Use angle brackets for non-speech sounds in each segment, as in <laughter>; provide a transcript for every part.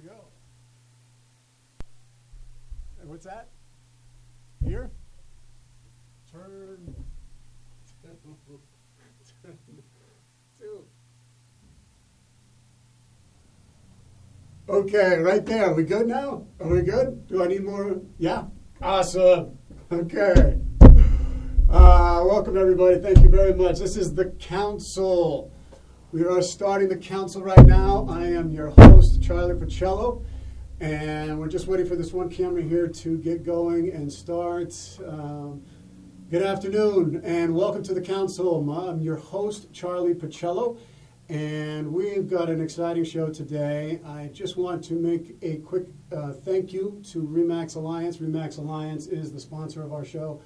we go. And what's that? Here? Turn. Two. Okay, right there. Are we good now? Are we good? Do I need more? Yeah? Awesome. Okay. Uh, welcome, everybody. Thank you very much. This is the council. We are starting the council right now. I am your host, Charlie Pacello, and we're just waiting for this one camera here to get going and start. Um, good afternoon, and welcome to the council. I'm your host, Charlie Pacello, and we've got an exciting show today. I just want to make a quick uh, thank you to Remax Alliance. Remax Alliance is the sponsor of our show.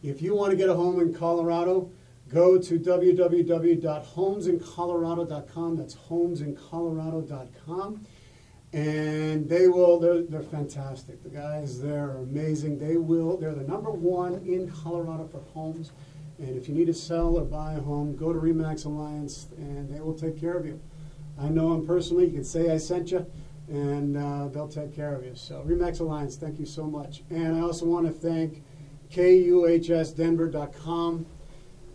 If you want to get a home in Colorado, go to www.homesincolorado.com. That's homesincolorado.com. And they will, they're, they're fantastic. The guys there are amazing. They will, they're the number one in Colorado for homes. And if you need to sell or buy a home, go to Remax Alliance and they will take care of you. I know them personally. You can say I sent you and uh, they'll take care of you. So, Remax Alliance, thank you so much. And I also want to thank KUHSdenver.com.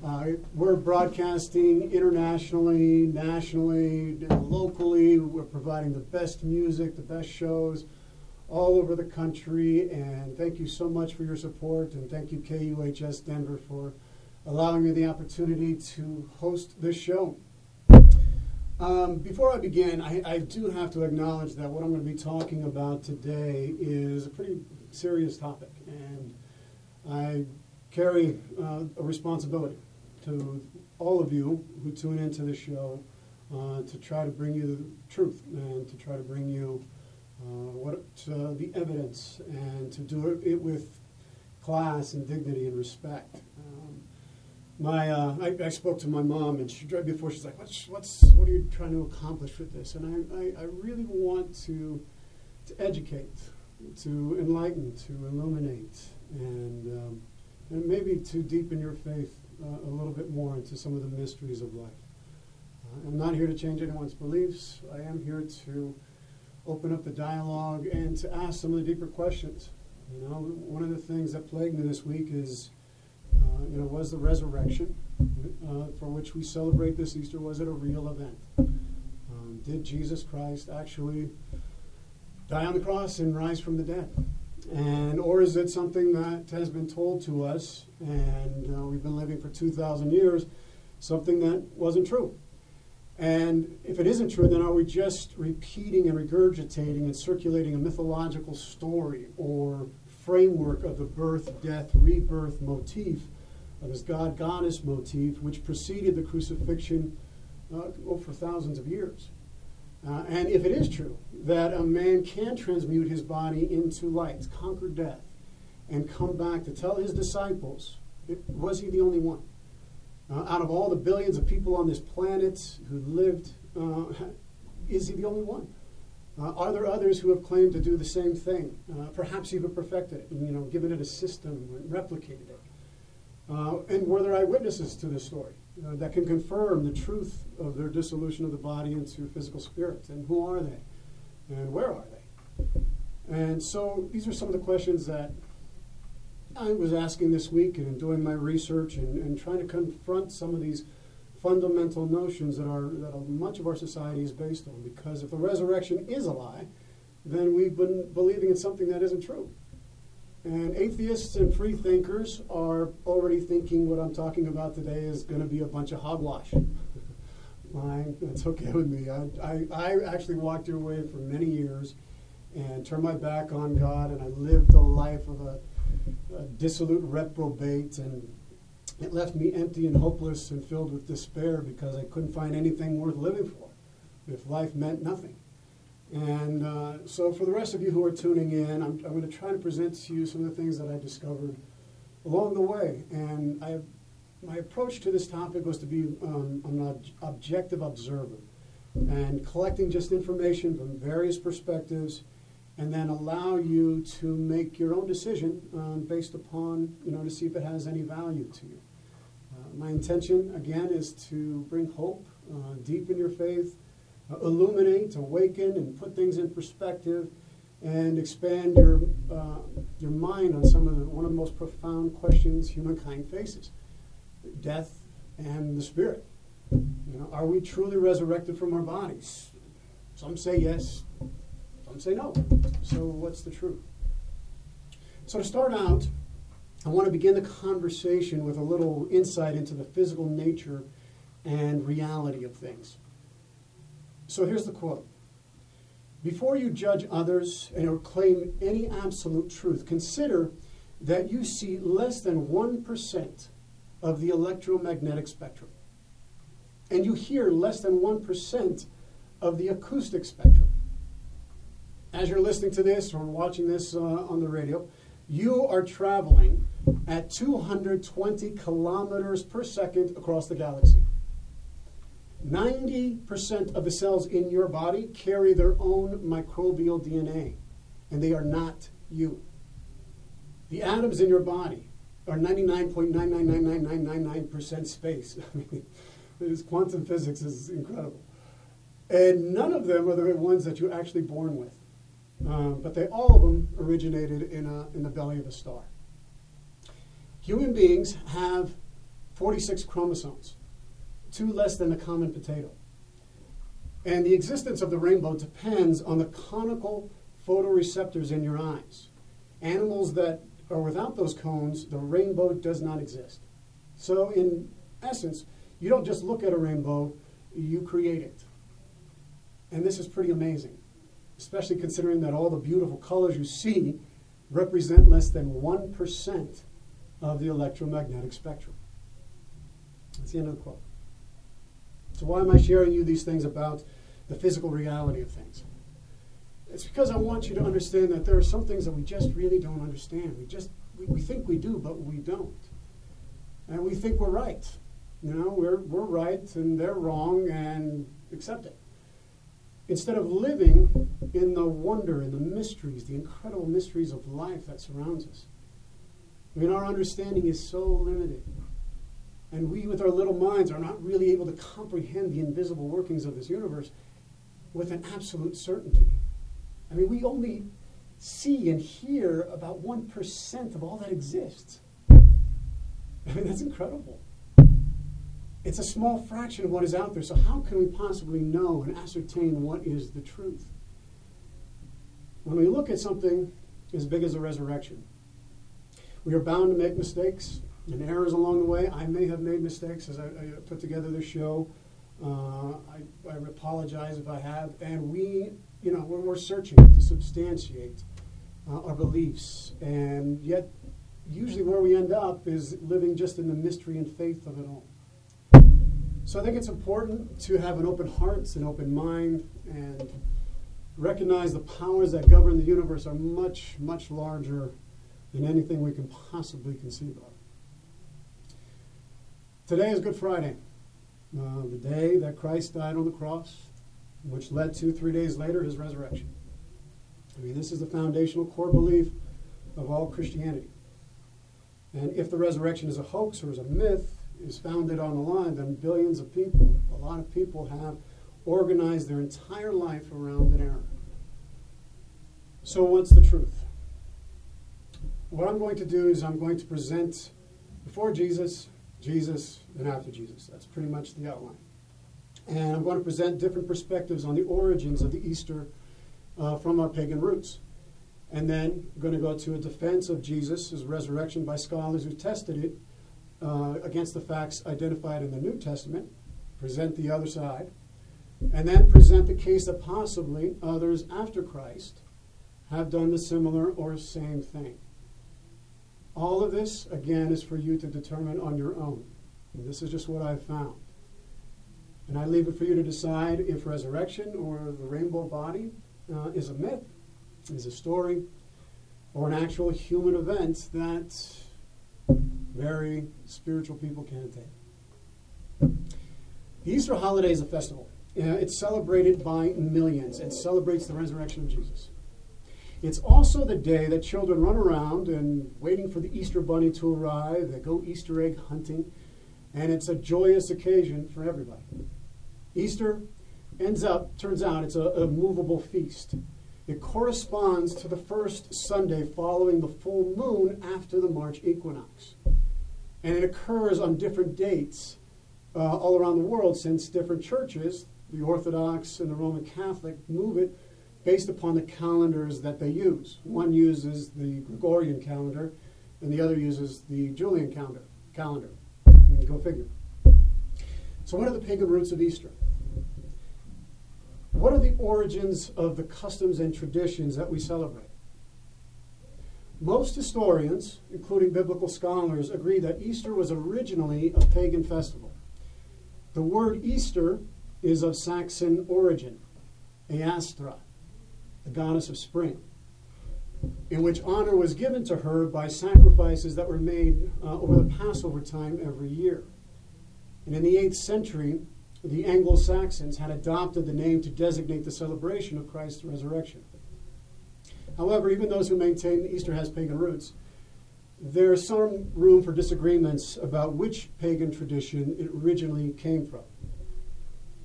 Uh, we're broadcasting internationally, nationally, locally. We're providing the best music, the best shows all over the country. And thank you so much for your support. And thank you, KUHS Denver, for allowing me the opportunity to host this show. Um, before I begin, I, I, do have to acknowledge that what I'm going to be talking about today is a pretty serious topic. And I carry uh, a responsibility to all of you who tune into the show uh, to try to bring you the truth and to try to bring you uh, what uh, the evidence and to do it with class and dignity and respect. Um, my, uh, I, I, spoke to my mom, and she right before she's like, "What's, what's, what are you trying to accomplish with this?" And I, I, I really want to, to educate, to enlighten, to illuminate, and um, and maybe to deepen your faith a little bit more into some of the mysteries of life. Uh, I'm not here to change anyone's beliefs. I am here to open up the dialogue and to ask some of the deeper questions. You know, one of the things that plagued me this week is, uh, you know, was the resurrection uh, for which we celebrate this Easter, was it a real event? Um, did Jesus Christ actually die on the cross and rise from the dead? And, or is it something that has been told to us and uh, we've been living for 2,000 years, something that wasn't true? And if it isn't true, then are we just repeating and regurgitating and circulating a mythological story or framework of the birth, death, rebirth motif, of this God goddess motif, which preceded the crucifixion uh, for thousands of years? Uh, and if it is true that a man can transmute his body into light, conquer death, and come back to tell his disciples, it, was he the only one? Uh, out of all the billions of people on this planet who lived, uh, is he the only one? Uh, are there others who have claimed to do the same thing, uh, perhaps even perfected it, you know, given it a system, replicated it? Uh, and were there eyewitnesses to this story? Uh, that can confirm the truth of their dissolution of the body into physical spirit. And who are they? And where are they? And so these are some of the questions that I was asking this week and doing my research and, and trying to confront some of these fundamental notions that are that much of our society is based on. Because if the resurrection is a lie, then we've been believing in something that isn't true. And atheists and free thinkers are already thinking what I'm talking about today is going to be a bunch of hogwash. <laughs> Fine, that's okay with me. I, I, I, actually walked your way for many years and turned my back on God, and I lived a life of a, a dissolute reprobate, and it left me empty and hopeless and filled with despair because I couldn't find anything worth living for if life meant nothing. And uh, so, for the rest of you who are tuning in, I'm, I'm going to try to present to you some of the things that I discovered along the way. And I, my approach to this topic was to be um, an ob- objective observer and collecting just information from various perspectives and then allow you to make your own decision um, based upon, you know, to see if it has any value to you. Uh, my intention, again, is to bring hope, uh, deepen your faith, illuminate, awaken, and put things in perspective and expand your, uh, your mind on some of the, one of the most profound questions humankind faces death and the spirit. You know, are we truly resurrected from our bodies? Some say yes, some say no. So, what's the truth? So, to start out, I want to begin the conversation with a little insight into the physical nature and reality of things. So, here's the quote Before you judge others and claim any absolute truth, consider that you see less than 1% of the electromagnetic spectrum and you hear less than 1% of the acoustic spectrum. As you're listening to this or watching this uh, on the radio, you are traveling at 220 kilometers per second across the galaxy. 90% of the cells in your body carry their own microbial DNA, and they are not you. The atoms in your body are 99.9999999% space. <laughs> His quantum physics is incredible. And none of them are the ones that you're actually born with. Um, but they all of them originated in, a, in the belly of a star. Human beings have 46 chromosomes, two less than a common potato. And the existence of the rainbow depends on the conical photoreceptors in your eyes. Animals that are without those cones, the rainbow does not exist. So, in essence, you don't just look at a rainbow, you create it. And this is pretty amazing, especially considering that all the beautiful colors you see represent less than 1% of the electromagnetic spectrum. That's the end of the quote. So, why am I sharing you these things about the physical reality of things? It's because I want you to understand that there are some things that we just really don't understand. We just we, we think we do, but we don't. And we think we're right. You know, we're, we're right and they're wrong and accept it. Instead of living in the wonder and the mysteries, the incredible mysteries of life that surrounds us. I mean, our understanding is so limited. And we, with our little minds, are not really able to comprehend the invisible workings of this universe with an absolute certainty. I mean, we only see and hear about 1% of all that exists. I mean, that's incredible it's a small fraction of what is out there. So, how can we possibly know and ascertain what is the truth? When we look at something as big as a resurrection, we are bound to make mistakes and errors along the way. I may have made mistakes as I, I put together this show. Uh, I, I, apologize if I have. And we, you know, we're, we're searching to substantiate uh, our beliefs. And yet, usually where we end up is living just in the mystery and faith of it all. So I think it's important to have an open heart, an open mind, and recognize the powers that govern the universe are much, much larger than anything we can possibly conceive of. Today is Good Friday, uh, the day that Christ died on the cross, which led to three days later his resurrection. I mean, this is the foundational core belief of all Christianity. And if the resurrection is a hoax or is a myth, is founded on a lie, then billions of people, a lot of people have organized their entire life around an error. So, what's the truth? What I'm going to do is I'm going to present before Jesus, Jesus, and after Jesus. That's pretty much the outline. And I'm going to present different perspectives on the origins of the Easter uh, from our pagan roots. And then I'm going to go to a defense of Jesus' resurrection by scholars who tested it uh, against the facts identified in the New Testament, present the other side, and then present the case that possibly others after Christ have done the similar or same thing. All of this, again, is for you to determine on your own. And this is just what I've found. And I leave it for you to decide if resurrection or the rainbow body uh, is a myth, is a story, or an actual human event that very spiritual people can take. The Easter holiday is a festival. it's celebrated by millions. It celebrates the resurrection of Jesus. It's also the day that children run around and waiting for the Easter bunny to arrive. They go Easter egg hunting, and it's a joyous occasion for everybody. Easter ends up, turns out, it's a, a movable feast. It corresponds to the first Sunday following the full moon after the March equinox. And it occurs on different dates uh, all around the world since different churches, the Orthodox and the Roman Catholic, move it based upon the calendars that they use. One uses the Gregorian calendar, and the other uses the Julian calendar. calendar. Go figure. So, what are the pagan roots of Easter? What are the origins of the customs and traditions that we celebrate? Most historians, including biblical scholars, agree that Easter was originally a pagan festival. The word Easter is of Saxon origin, Eastra, the goddess of spring, in which honor was given to her by sacrifices that were made uh, over the Passover time every year. And in the 8th century, the Anglo Saxons had adopted the name to designate the celebration of Christ's resurrection. However, even those who maintain Easter has pagan roots, there's some room for disagreements about which pagan tradition it originally came from.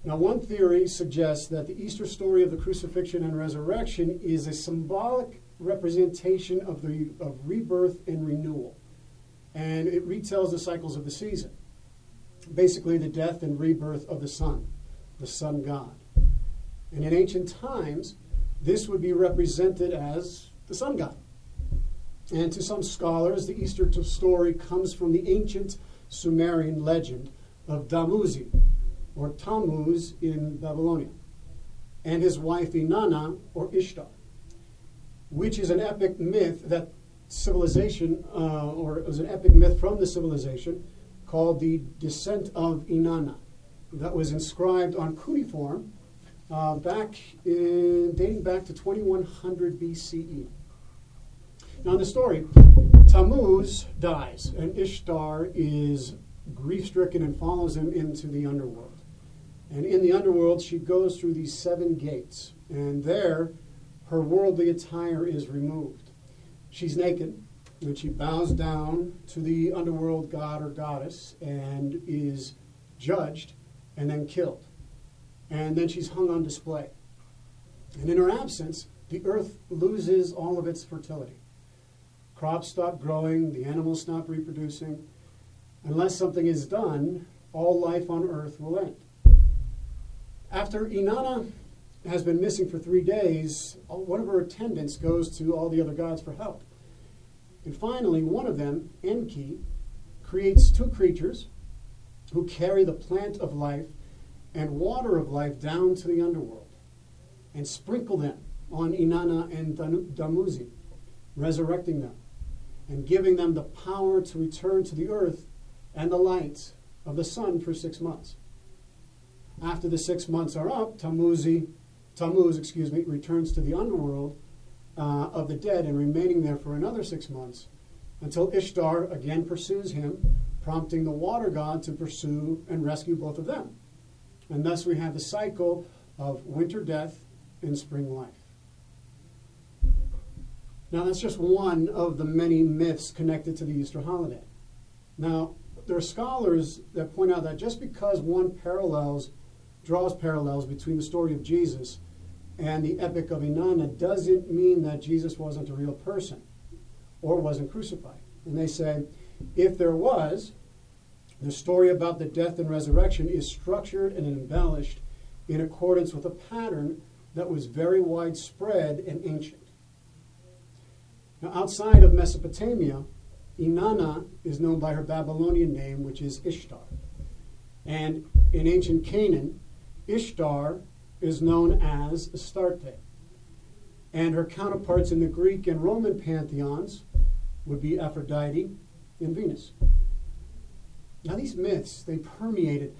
Now, one theory suggests that the Easter story of the crucifixion and resurrection is a symbolic representation of the of rebirth and renewal, and it retells the cycles of the season basically the death and rebirth of the sun, the sun god. And in ancient times, this would be represented as the sun god. And to some scholars, the Easter story comes from the ancient Sumerian legend of Damuzi, or Tammuz in Babylonia, and his wife Inanna, or Ishtar, which is an epic myth that civilization, uh, or it was an epic myth from the civilization called the Descent of Inanna that was inscribed on cuneiform uh, back in, dating back to 2100 BCE. Now, in the story, Tammuz dies, and Ishtar is grief stricken and follows him into the underworld. And in the underworld, she goes through these seven gates, and there her worldly attire is removed. She's naked, and she bows down to the underworld god or goddess and is judged and then killed. And then she's hung on display. And in her absence, the earth loses all of its fertility. Crops stop growing, the animals stop reproducing. Unless something is done, all life on earth will end. After Inanna has been missing for three days, one of her attendants goes to all the other gods for help. And finally, one of them, Enki, creates two creatures who carry the plant of life and water of life down to the underworld and sprinkle them on Inanna and Damuzi, resurrecting them and giving them the power to return to the earth and the light of the sun for six months. After the six months are up, Tamuzi, Tammuz, excuse me, returns to the underworld uh, of the dead and remaining there for another six months until Ishtar again pursues him, prompting the water god to pursue and rescue both of them. And thus we have the cycle of winter death and spring life. Now, that's just one of the many myths connected to the Easter holiday. Now, there are scholars that point out that just because one parallels, draws parallels between the story of Jesus and the Epic of Inanna doesn't mean that Jesus wasn't a real person or wasn't crucified. And they say, if there was, the story about the death and resurrection is structured and embellished in accordance with a pattern that was very widespread and ancient. Now, outside of Mesopotamia, Inanna is known by her Babylonian name, which is Ishtar. And in ancient Canaan, Ishtar is known as Astarte. And her counterparts in the Greek and Roman pantheons would be Aphrodite and Venus. Now, these myths, they permeated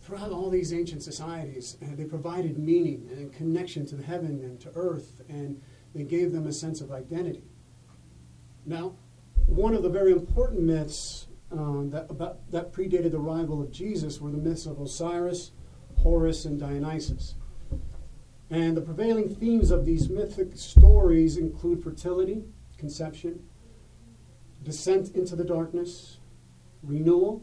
throughout all these ancient societies, and they provided meaning and connection to the heaven and to earth, and they gave them a sense of identity. Now, one of the very important myths um, that, about, that predated the arrival of Jesus were the myths of Osiris, Horus, and Dionysus. And the prevailing themes of these mythic stories include fertility, conception, descent into the darkness, renewal,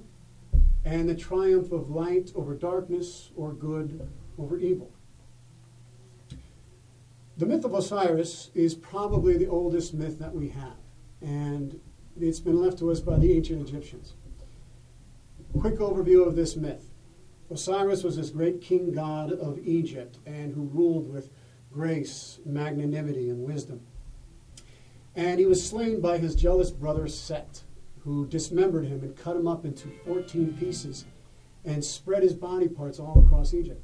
and the triumph of light over darkness or good over evil. The myth of Osiris is probably the oldest myth that we have, and it's been left to us by the ancient Egyptians. Quick overview of this myth Osiris was this great king god of Egypt and who ruled with grace, magnanimity, and wisdom. And he was slain by his jealous brother Set, who dismembered him and cut him up into 14 pieces and spread his body parts all across Egypt.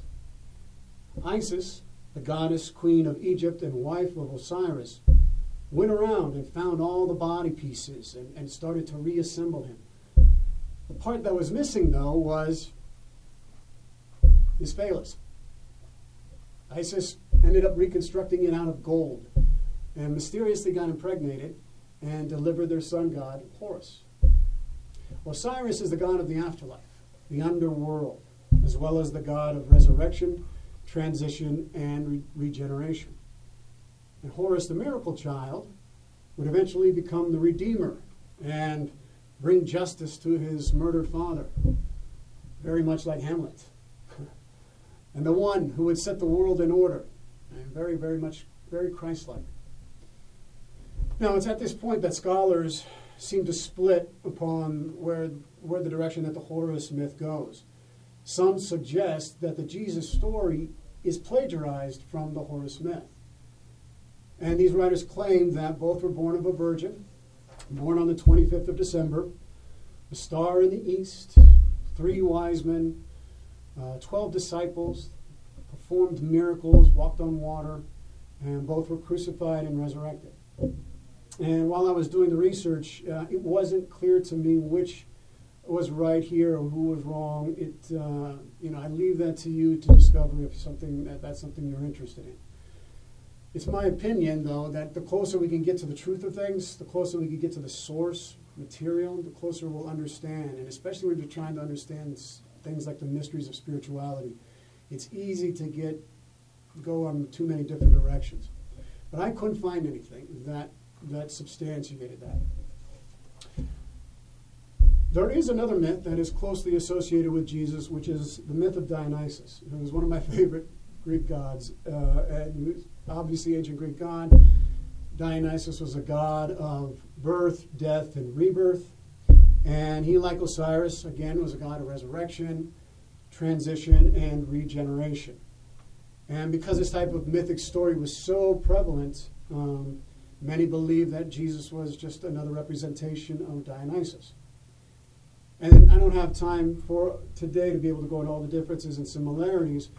Isis, the goddess queen of Egypt and wife of Osiris, went around and found all the body pieces and, and started to reassemble him. The part that was missing, though, was his phallus. Isis ended up reconstructing it out of gold and mysteriously got impregnated and delivered their sun god, Horus. Osiris is the god of the afterlife, the underworld, as well as the god of resurrection, transition, and re- regeneration. And Horus, the miracle child, would eventually become the redeemer and bring justice to his murdered father, very much like Hamlet. And the one who would set the world in order, and very, very much, very Christ like. Now, it's at this point that scholars seem to split upon where, where the direction that the Horus myth goes. Some suggest that the Jesus story is plagiarized from the Horus myth. And these writers claim that both were born of a virgin, born on the 25th of December, a star in the east, three wise men, uh, 12 disciples, performed miracles, walked on water, and both were crucified and resurrected. And while I was doing the research, uh, it wasn't clear to me which was right here or who was wrong. It, uh, you know, I leave that to you to discover if something that, that's something you're interested in. It's my opinion, though, that the closer we can get to the truth of things, the closer we can get to the source material, the closer we'll understand. And especially when you're trying to understand things like the mysteries of spirituality, it's easy to get go on too many different directions. But I couldn't find anything that that substantiated that. There is another myth that is closely associated with Jesus, which is the myth of Dionysus, who is one of my <laughs> favorite Greek gods. Uh, and obviously, ancient Greek god. Dionysus was a god of birth, death, and rebirth. And he, like Osiris, again, was a god of resurrection, transition, and regeneration. And because this type of mythic story was so prevalent, um, Many believe that Jesus was just another representation of Dionysus. And I don't have time for today to be able to go into all the differences and similarities,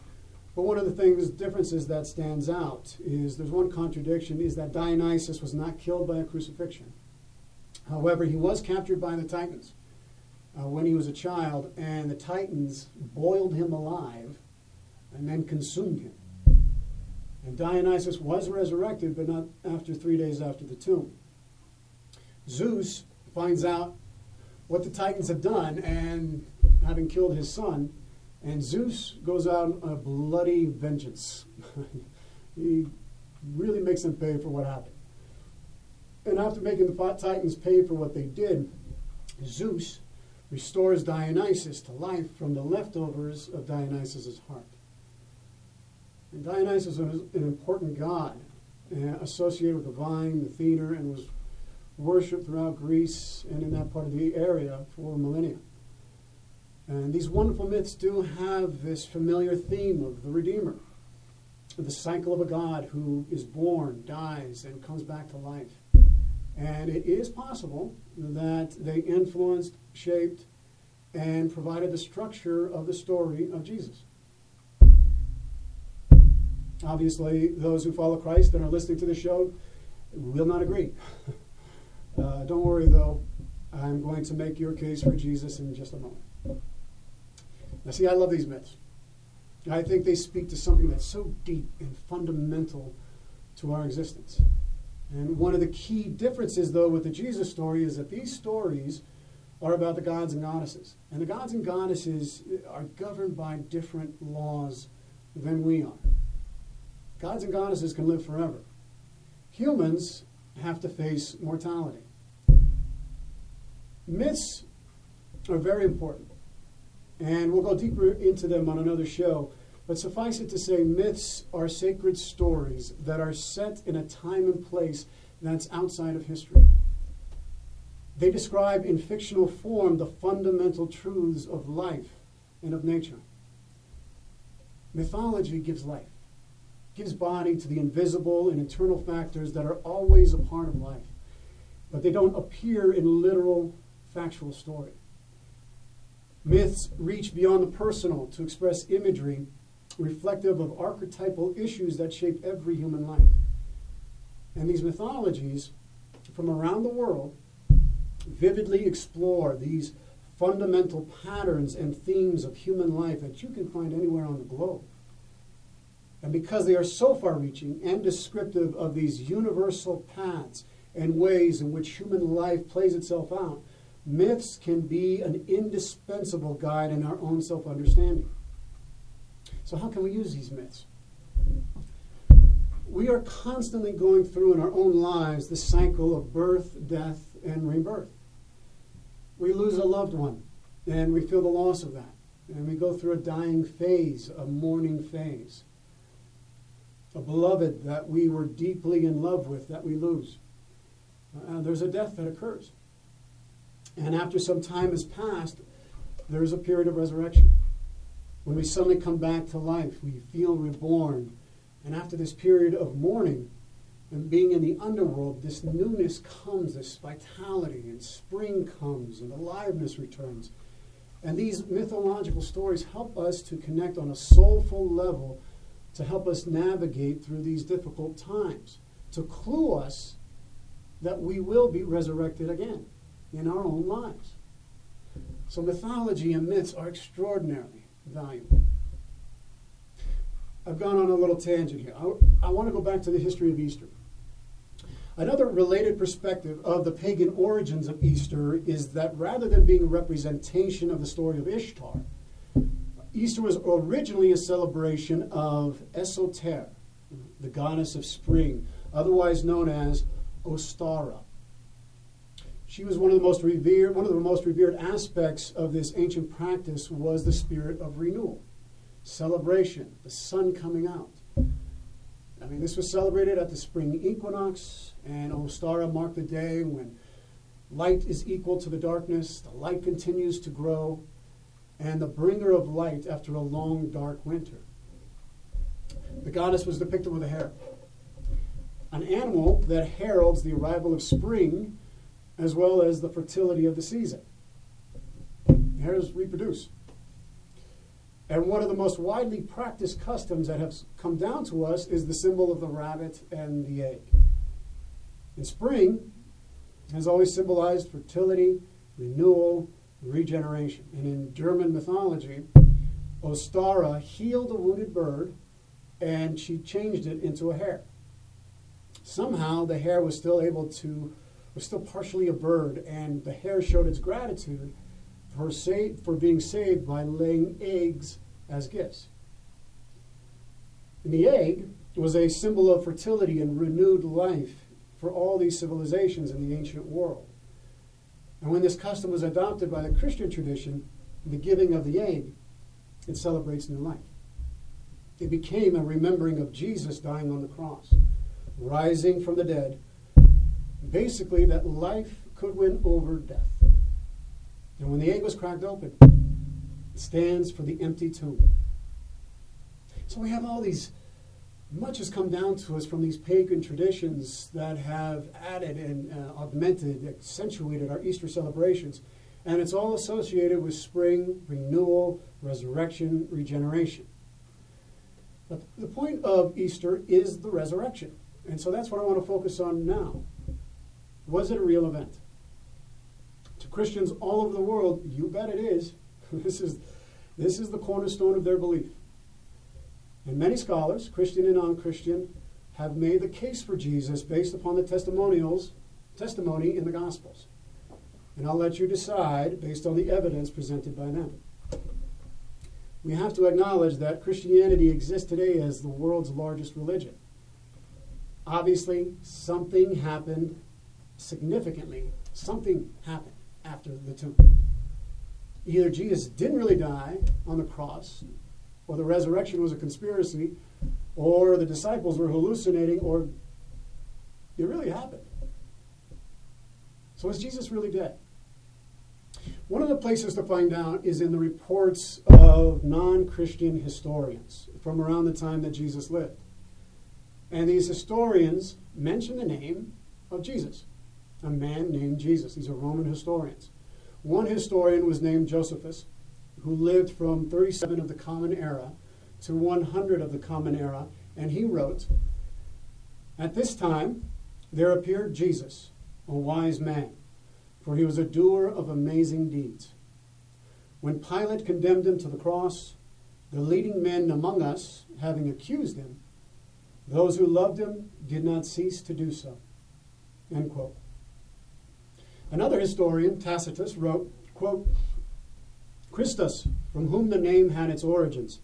but one of the things, differences that stands out is there's one contradiction is that Dionysus was not killed by a crucifixion. However, he was captured by the Titans uh, when he was a child, and the Titans boiled him alive and then consumed him. And Dionysus was resurrected, but not after three days after the tomb. Zeus finds out what the Titans have done and having killed his son, and Zeus goes out on a bloody vengeance. <laughs> he really makes them pay for what happened. And after making the Titans pay for what they did, Zeus restores Dionysus to life from the leftovers of Dionysus's heart. And Dionysus was an important god uh, associated with the vine, the theater, and was worshipped throughout Greece and in that part of the area for millennia. And these wonderful myths do have this familiar theme of the Redeemer, the cycle of a God who is born, dies, and comes back to life. And it is possible that they influenced, shaped, and provided the structure of the story of Jesus. Obviously, those who follow Christ and are listening to the show will not agree. <laughs> uh, don't worry, though. I'm going to make your case for Jesus in just a moment. Now, see, I love these myths. I think they speak to something that's so deep and fundamental to our existence. And one of the key differences, though, with the Jesus story is that these stories are about the gods and goddesses. And the gods and goddesses are governed by different laws than we are. Gods and goddesses can live forever. Humans have to face mortality. Myths are very important, and we'll go deeper into them on another show. But suffice it to say, myths are sacred stories that are set in a time and place that's outside of history. They describe in fictional form the fundamental truths of life and of nature. Mythology gives life, gives body to the invisible and internal factors that are always a part of life, but they don't appear in literal, factual story. Myths reach beyond the personal to express imagery reflective of archetypal issues that shape every human life. And these mythologies from around the world vividly explore these fundamental patterns and themes of human life that you can find anywhere on the globe. And because they are so far reaching and descriptive of these universal paths and ways in which human life plays itself out, myths can be an indispensable guide in our own self understanding. So, how can we use these myths? We are constantly going through in our own lives the cycle of birth, death, and rebirth. We lose a loved one, and we feel the loss of that. And we go through a dying phase, a mourning phase. A beloved that we were deeply in love with that we lose. Uh, there's a death that occurs. And after some time has passed, there's a period of resurrection. When we suddenly come back to life, we feel reborn. And after this period of mourning and being in the underworld, this newness comes, this vitality, and spring comes, and aliveness returns. And these mythological stories help us to connect on a soulful level to help us navigate through these difficult times, to clue us that we will be resurrected again in our own lives. So, mythology and myths are extraordinary valuable. I've gone on a little tangent here. I, I want to go back to the history of Easter. Another related perspective of the pagan origins of Easter is that rather than being a representation of the story of Ishtar, Easter was originally a celebration of Eostre, the goddess of spring, otherwise known as Ostara. She was one of the most revered, one of the most revered aspects of this ancient practice was the spirit of renewal, celebration, the sun coming out. I mean, this was celebrated at the spring equinox, and Ostara marked the day when light is equal to the darkness, the light continues to grow, and the bringer of light after a long, dark winter. The goddess was depicted with a hare, an animal that heralds the arrival of spring as well as the fertility of the season. Hares reproduce. And one of the most widely practiced customs that have come down to us is the symbol of the rabbit and the egg. In spring has always symbolized fertility, renewal, regeneration. And in German mythology, Ostara healed a wounded bird and she changed it into a hare. Somehow the hare was still able to was still partially a bird, and the hare showed its gratitude for, sa- for being saved by laying eggs as gifts. And the egg was a symbol of fertility and renewed life for all these civilizations in the ancient world. And when this custom was adopted by the Christian tradition, the giving of the egg, it celebrates new life. It became a remembering of Jesus dying on the cross, rising from the dead, basically that life could win over death. And when the egg was cracked open, it stands for the empty tomb. So we have all these, much has come down to us from these pagan traditions that have added and uh, augmented, accentuated our Easter celebrations. And it's all associated with spring, renewal, resurrection, regeneration. But the point of Easter is the resurrection. And so that's what I want to focus on now. Was it a real event? To Christians all over the world, you bet it is. <laughs> this is this is the cornerstone of their belief. And many scholars, Christian and non-Christian, have made the case for Jesus based upon the testimonials, testimony in the Gospels. And I'll let you decide based on the evidence presented by them. We have to acknowledge that Christianity exists today as the world's largest religion. Obviously, something happened significantly, something happened after the tomb. Either Jesus didn't really die on the cross, or the resurrection was a conspiracy, or the disciples were hallucinating, or it really happened. So is Jesus really dead? One of the places to find out is in the reports of non Christian historians from around the time that Jesus lived. And these historians mention the name of Jesus, a man named Jesus. These are Roman historians. One historian was named Josephus, who lived from 37 of the Common Era to 100 of the Common Era, and he wrote At this time there appeared Jesus, a wise man, for he was a doer of amazing deeds. When Pilate condemned him to the cross, the leading men among us, having accused him, those who loved him did not cease to do so. End quote. Another historian, Tacitus, wrote, quote, Christus, from whom the name had its origins,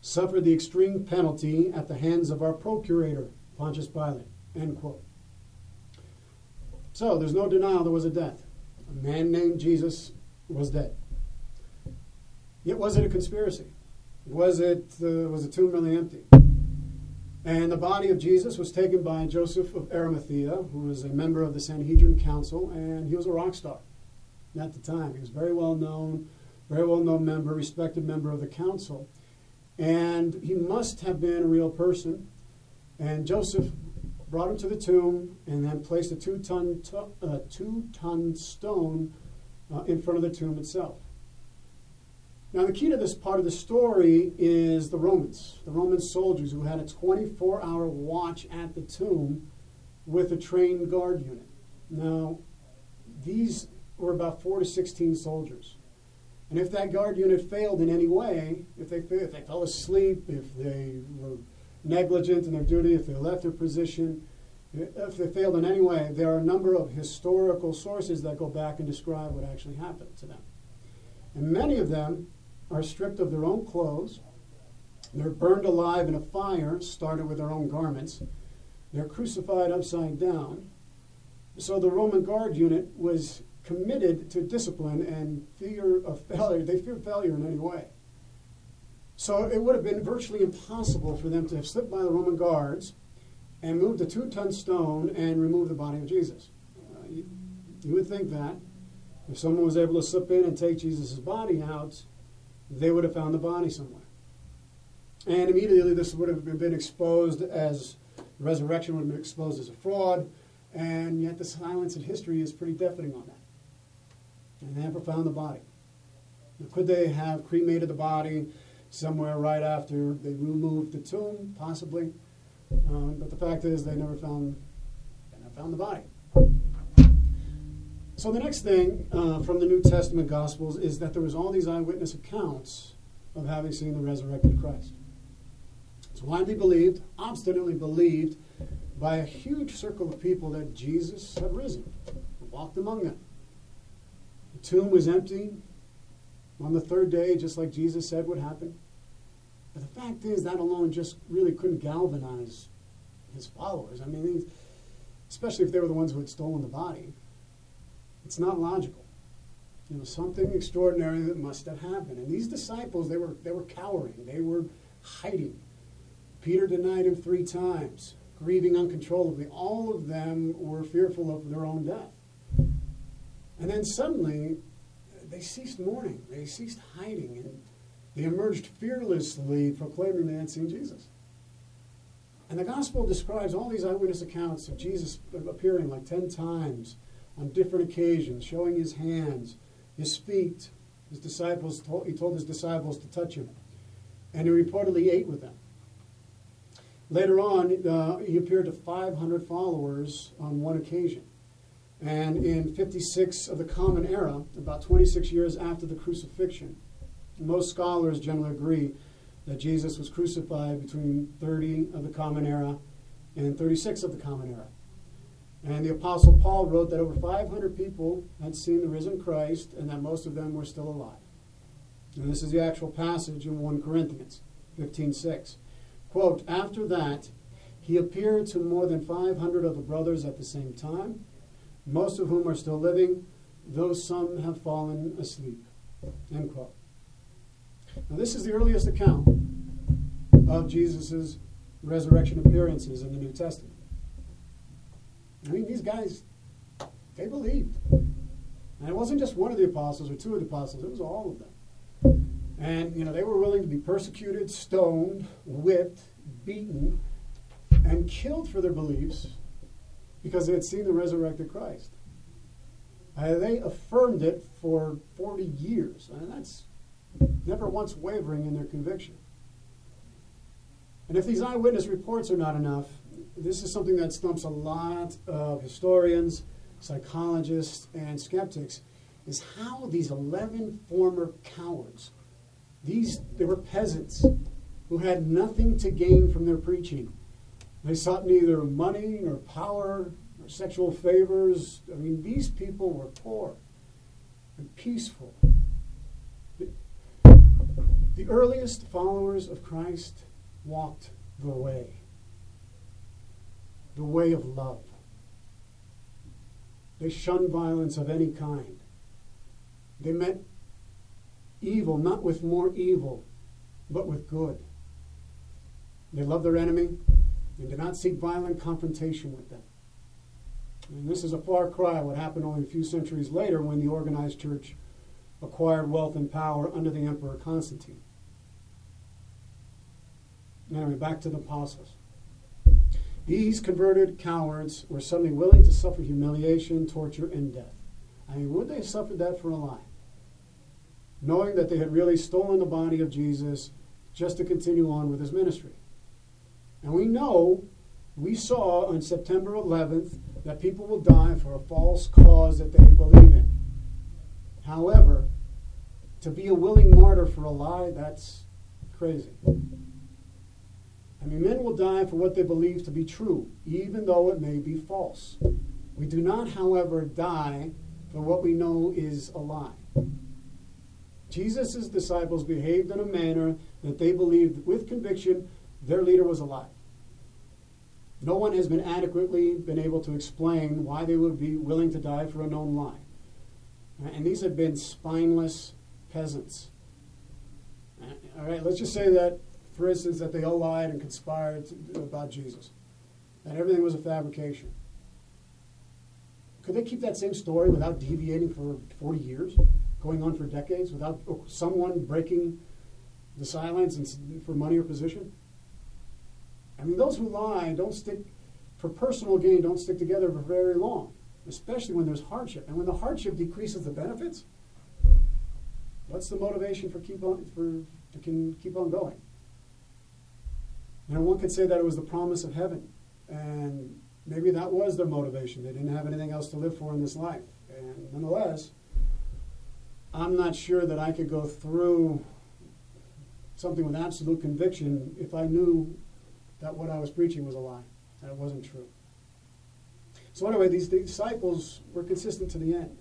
suffered the extreme penalty at the hands of our procurator, Pontius Pilate. End quote. So there's no denial there was a death. A man named Jesus was dead. Yet was it a conspiracy? Was it uh, was the tomb really empty? And the body of Jesus was taken by Joseph of Arimathea, who was a member of the Sanhedrin Council, and he was a rock star at the time. He was very well known, very well known member, respected member of the council. And he must have been a real person. And Joseph brought him to the tomb and then placed a two ton, uh, two ton stone uh, in front of the tomb itself. Now, the key to this part of the story is the Romans, the Roman soldiers who had a 24 hour watch at the tomb with a trained guard unit. Now, these were about 4 to 16 soldiers. And if that guard unit failed in any way, if they, if they fell asleep, if they were negligent in their duty, if they left their position, if they failed in any way, there are a number of historical sources that go back and describe what actually happened to them. And many of them are stripped of their own clothes. They're burned alive in a fire started with their own garments. They're crucified upside down. So the Roman guard unit was committed to discipline and fear of failure. They feared failure in any way. So it would have been virtually impossible for them to have slipped by the Roman guards and moved a two ton stone and removed the body of Jesus. Uh, you, you would think that if someone was able to slip in and take Jesus' body out, they would have found the body somewhere. And immediately this would have been exposed as resurrection would have been exposed as a fraud, and yet the silence in history is pretty deafening on that. And they never found the body. Now, could they have cremated the body somewhere right after they removed the tomb? Possibly. Um, but the fact is, they never found, they never found the body. So the next thing uh, from the New Testament Gospels is that there was all these eyewitness accounts of having seen the resurrected Christ. It's widely believed, obstinately believed, by a huge circle of people that Jesus had risen, walked among them. The tomb was empty on the third day, just like Jesus said would happen. But the fact is, that alone just really couldn't galvanize his followers. I mean, especially if they were the ones who had stolen the body. It's not logical. You know, something extraordinary that must have happened. And these disciples, they were, they were cowering. They were hiding. Peter denied him three times, grieving uncontrollably. All of them were fearful of their own death. And then suddenly, they ceased mourning. They ceased hiding. And they emerged fearlessly, proclaiming they had seen Jesus. And the gospel describes all these eyewitness accounts of Jesus appearing like 10 times on different occasions, showing his hands, his feet. His disciples told, he told his disciples to touch him, and he reportedly ate with them. Later on, uh, he appeared to 500 followers on one occasion. And in 56 of the Common Era, about 26 years after the crucifixion, most scholars generally agree that Jesus was crucified between 30 of the Common Era and 36 of the Common Era. And the Apostle Paul wrote that over 500 people had seen the risen Christ and that most of them were still alive. And this is the actual passage in 1 Corinthians 15:6. Quote, after that, he appeared to more than 500 of the brothers at the same time, most of whom are still living, though some have fallen asleep. End quote. Now, this is the earliest account of Jesus' resurrection appearances in the New Testament. I mean, these guys, they believed. And it wasn't just one of the apostles or two of the apostles, it was all of them. And, you know, they were willing to be persecuted, stoned, whipped, beaten, and killed for their beliefs because they had seen the resurrected Christ. Uh, they affirmed it for 40 years, and that's never once wavering in their conviction. And if these eyewitness reports are not enough, this is something that stumps a lot of historians, psychologists, and skeptics, is how these 11 former cowards, these, they were peasants who had nothing to gain from their preaching. They sought neither money nor power nor sexual favors. I mean, these people were poor and peaceful. The, the earliest followers of Christ walked the way the way of love. They shunned violence of any kind. They met evil not with more evil, but with good. They loved their enemy and did not seek violent confrontation with them. And this is a far cry of what happened only a few centuries later when the organized church acquired wealth and power under the Emperor Constantine. Anyway, back to the apostles. These converted cowards were suddenly willing to suffer humiliation, torture, and death. I mean, would they have suffered that for a lie? Knowing that they had really stolen the body of Jesus just to continue on with his ministry. And we know, we saw on September 11th that people will die for a false cause that they believe in. However, to be a willing martyr for a lie, that's crazy. I mean, men will die for what they believe to be true, even though it may be false. We do not, however, die for what we know is a lie. Jesus' disciples behaved in a manner that they believed with conviction their leader was alive. No one has been adequately been able to explain why they would be willing to die for a known lie. Uh, and these have been spineless peasants. Uh, all right, let's just say that for instance, that they all lied and conspired to, about Jesus, that everything was a fabrication. Could they keep that same story without deviating for 40 years, going on for decades, without someone breaking the silence and for money or position? I mean, those who lie don't stick for personal gain, don't stick together for very long, especially when there's hardship. And when the hardship decreases the benefits, what's the motivation for keep on for to can keep on going? And one could say that it was the promise of heaven. And maybe that was their motivation. They didn't have anything else to live for in this life. And nonetheless, I'm not sure that I could go through something with absolute conviction if I knew that what I was preaching was a lie, that it wasn't true. So, anyway, these disciples were consistent to the end.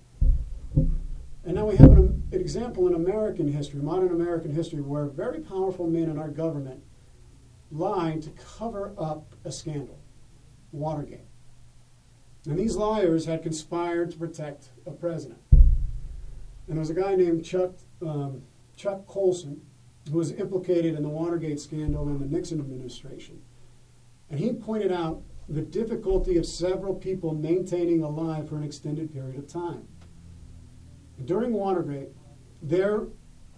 And now we have an, an example in American history, modern American history, where very powerful men in our government lied to cover up a scandal, Watergate. And these liars had conspired to protect a president. And there was a guy named Chuck, um, Chuck Colson who was implicated in the Watergate scandal in the Nixon administration. And he pointed out the difficulty of several people maintaining a lie for an extended period of time. During Watergate, there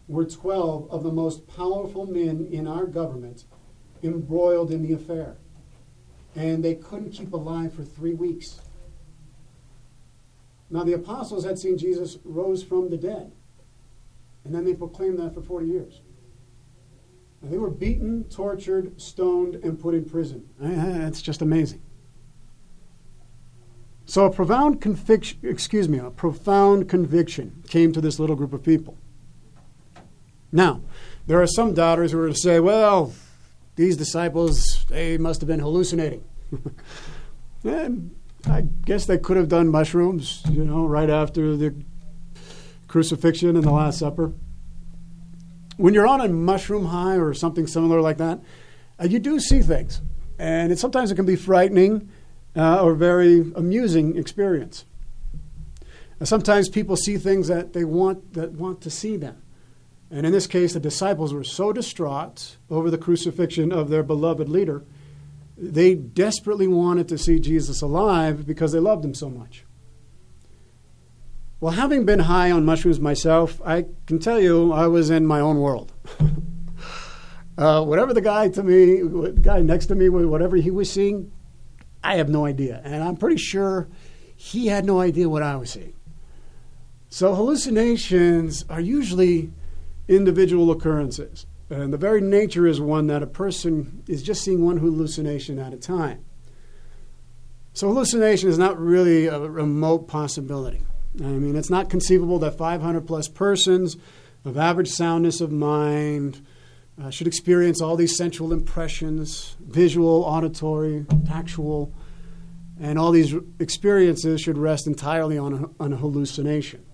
were 12 of the most powerful men in our government embroiled in the affair. And they couldn't keep alive for three weeks. Now, the apostles had seen Jesus rose from the dead. And then they proclaimed that for 40 years. Now, they were beaten, tortured, stoned, and put in prison. <laughs> That's just amazing. So a profound conviction, excuse me, a profound conviction came to this little group of people. Now, there are some doubters who are to say, well, these disciples, they must have been hallucinating. <laughs> and I guess they could have done mushrooms, you know, right after the crucifixion and the Last Supper. When you're on a mushroom high or something similar like that, uh, you do see things. And it, sometimes it can be frightening uh, or very amusing experience. Uh, sometimes people see things that they want that want to see them. And in this case, the disciples were so distraught over the crucifixion of their beloved leader, they desperately wanted to see Jesus alive because they loved him so much. Well, having been high on mushrooms myself, I can tell you I was in my own world. <laughs> uh, whatever the guy to me, the guy next to me, whatever he was seeing, I have no idea. And I'm pretty sure he had no idea what I was seeing. So hallucinations are usually individual occurrences. And the very nature is one that a person is just seeing one hallucination at a time. So hallucination is not really a remote possibility. I mean, it's not conceivable that 500 plus persons of average soundness of mind uh, should experience all these sensual impressions visual, auditory, tactual and all these experiences should rest entirely on a, on a hallucination.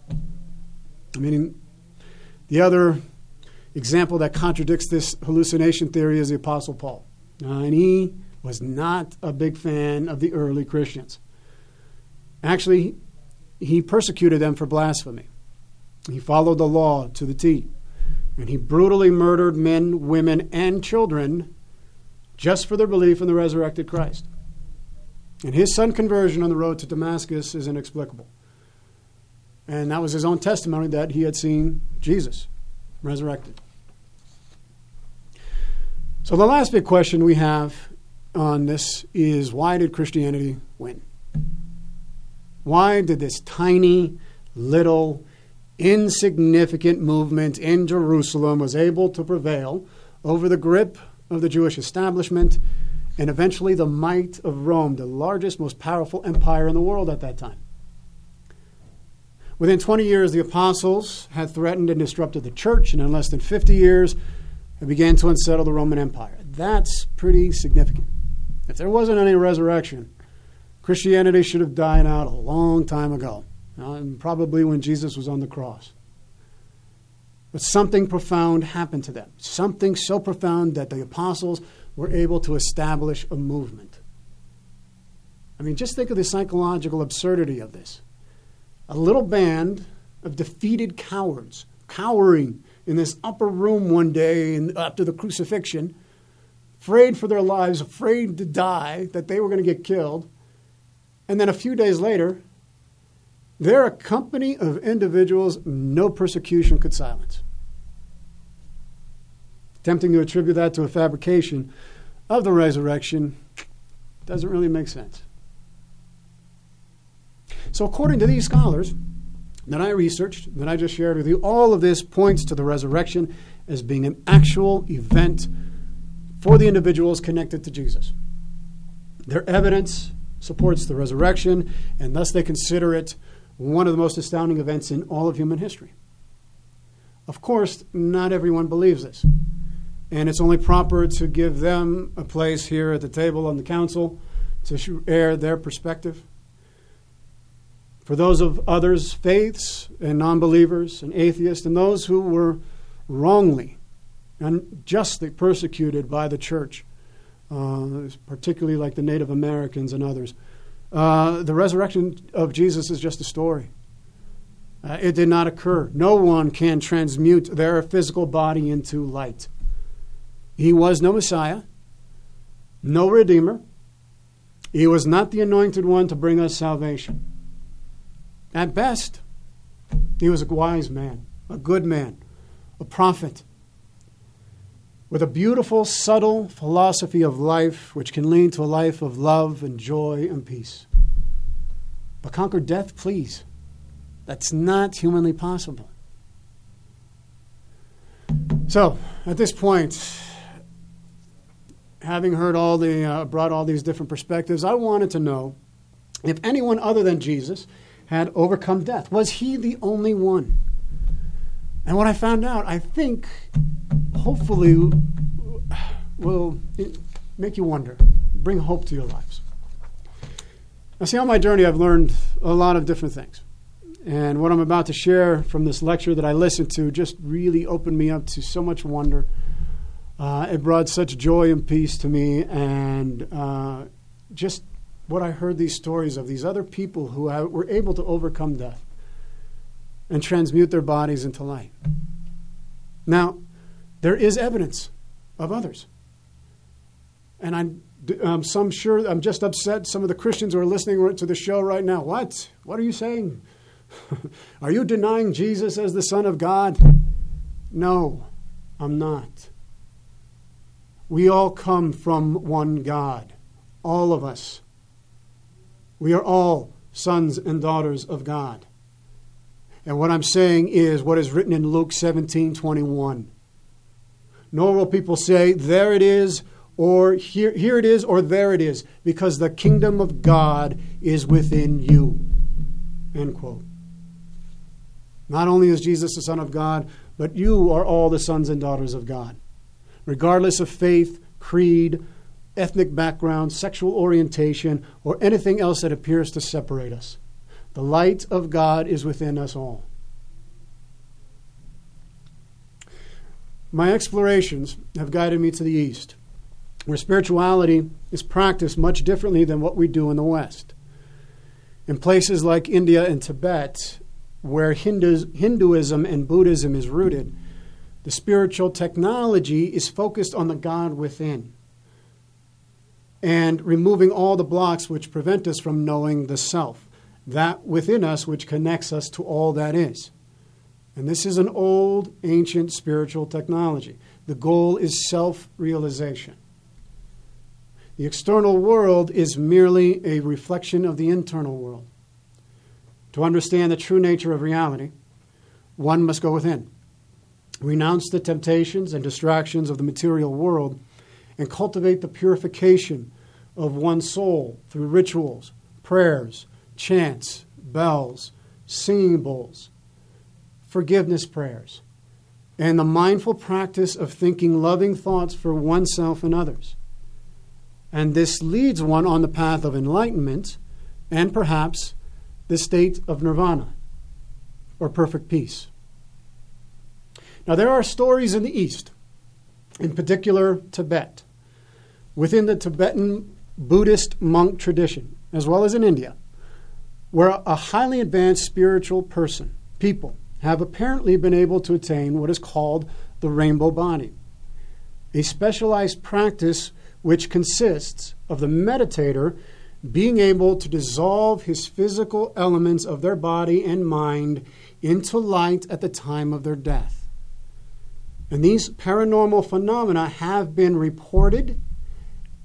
I mean, the other example that contradicts this hallucination theory is the Apostle Paul. Uh, and he was not a big fan of the early Christians. Actually, he persecuted them for blasphemy. He followed the law to the T. And he brutally murdered men, women, and children just for their belief in the resurrected Christ. And his sudden conversion on the road to Damascus is inexplicable. And that was his own testimony that he had seen Jesus resurrected. So, the last big question we have on this is why did Christianity win? Why did this tiny, little, insignificant movement in Jerusalem was able to prevail over the grip of the Jewish establishment and eventually the might of Rome, the largest, most powerful empire in the world at that time? Within 20 years, the apostles had threatened and disrupted the church, and in less than 50 years, it began to unsettle the Roman Empire. That's pretty significant. If there wasn't any resurrection, Christianity should have died out a long time ago, probably when Jesus was on the cross. But something profound happened to them. Something so profound that the apostles were able to establish a movement. I mean, just think of the psychological absurdity of this. A little band of defeated cowards cowering in this upper room one day after the crucifixion, afraid for their lives, afraid to die, that they were going to get killed. And then a few days later, they're a company of individuals no persecution could silence. Attempting to attribute that to a fabrication of the resurrection doesn't really make sense. So, according to these scholars that I researched, that I just shared with you, all of this points to the resurrection as being an actual event for the individuals connected to Jesus. Their evidence supports the resurrection, and thus they consider it one of the most astounding events in all of human history. Of course, not everyone believes this, and it's only proper to give them a place here at the table on the council to air their perspective. For those of others' faiths and non believers and atheists, and those who were wrongly and justly persecuted by the church, uh, particularly like the Native Americans and others. Uh, the resurrection of Jesus is just a story. Uh, it did not occur. No one can transmute their physical body into light. He was no Messiah, no Redeemer. He was not the anointed one to bring us salvation. At best, he was a wise man, a good man, a prophet with a beautiful, subtle philosophy of life which can lead to a life of love and joy and peace. But conquer death, please. That's not humanly possible. So, at this point, having heard all the, uh, brought all these different perspectives, I wanted to know if anyone other than Jesus had overcome death. Was he the only one? And what I found out, I think, hopefully, will make you wonder, bring hope to your lives. Now, see, on my journey, I've learned a lot of different things. And what I'm about to share from this lecture that I listened to just really opened me up to so much wonder. Uh, it brought such joy and peace to me, and uh, just what I heard these stories of these other people who were able to overcome death and transmute their bodies into light. Now, there is evidence of others. And I'm, um, some sure I'm just upset. Some of the Christians who are listening to the show right now. What? What are you saying? <laughs> are you denying Jesus as the Son of God? No, I'm not. We all come from one God, all of us. We are all sons and daughters of God. And what I'm saying is what is written in Luke 17 21. Nor will people say, There it is, or here, here it is, or there it is, because the kingdom of God is within you. End quote. Not only is Jesus the Son of God, but you are all the sons and daughters of God. Regardless of faith, creed, ethnic background, sexual orientation, or anything else that appears to separate us. The light of God is within us all. My explorations have guided me to the East, where spirituality is practiced much differently than what we do in the West. In places like India and Tibet, where Hinduism and Buddhism is rooted, the spiritual technology is focused on the God within and removing all the blocks which prevent us from knowing the self, that within us which connects us to all that is. And this is an old, ancient spiritual technology. The goal is self realization. The external world is merely a reflection of the internal world. To understand the true nature of reality, one must go within, renounce the temptations and distractions of the material world, and cultivate the purification of one's soul through rituals, prayers, chants, bells, singing bowls, forgiveness prayers, and the mindful practice of thinking loving thoughts for oneself and others. And this leads one on the path of enlightenment and perhaps the state of nirvana or perfect peace. Now, there are stories in the East, in particular Tibet. Within the Tibetan Buddhist monk tradition, as well as in India, where a highly advanced spiritual person, people, have apparently been able to attain what is called the rainbow body, a specialized practice which consists of the meditator being able to dissolve his physical elements of their body and mind into light at the time of their death. And these paranormal phenomena have been reported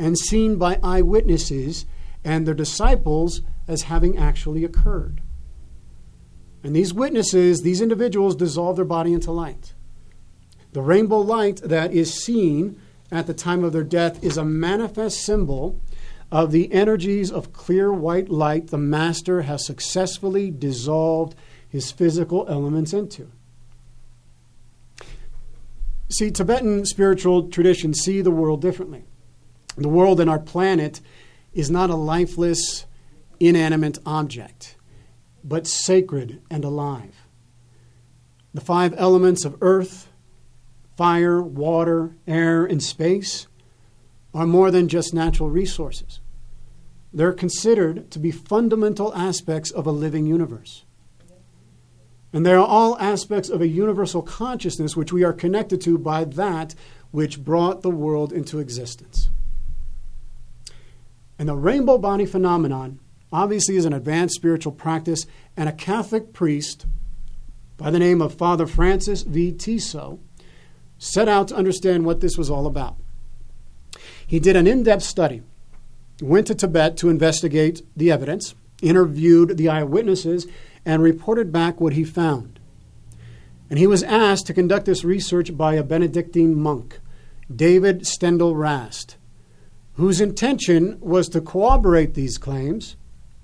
and seen by eyewitnesses and their disciples as having actually occurred. And these witnesses, these individuals, dissolve their body into light. The rainbow light that is seen at the time of their death is a manifest symbol of the energies of clear white light the Master has successfully dissolved his physical elements into. See, Tibetan spiritual traditions see the world differently. The world and our planet is not a lifeless, inanimate object, but sacred and alive. The five elements of earth, fire, water, air, and space are more than just natural resources. They're considered to be fundamental aspects of a living universe. And they are all aspects of a universal consciousness which we are connected to by that which brought the world into existence. And the rainbow body phenomenon obviously is an advanced spiritual practice, and a Catholic priest by the name of Father Francis V. Tiso set out to understand what this was all about. He did an in depth study, went to Tibet to investigate the evidence, interviewed the eyewitnesses, and reported back what he found. And he was asked to conduct this research by a Benedictine monk, David Steindl-Rast whose intention was to corroborate these claims,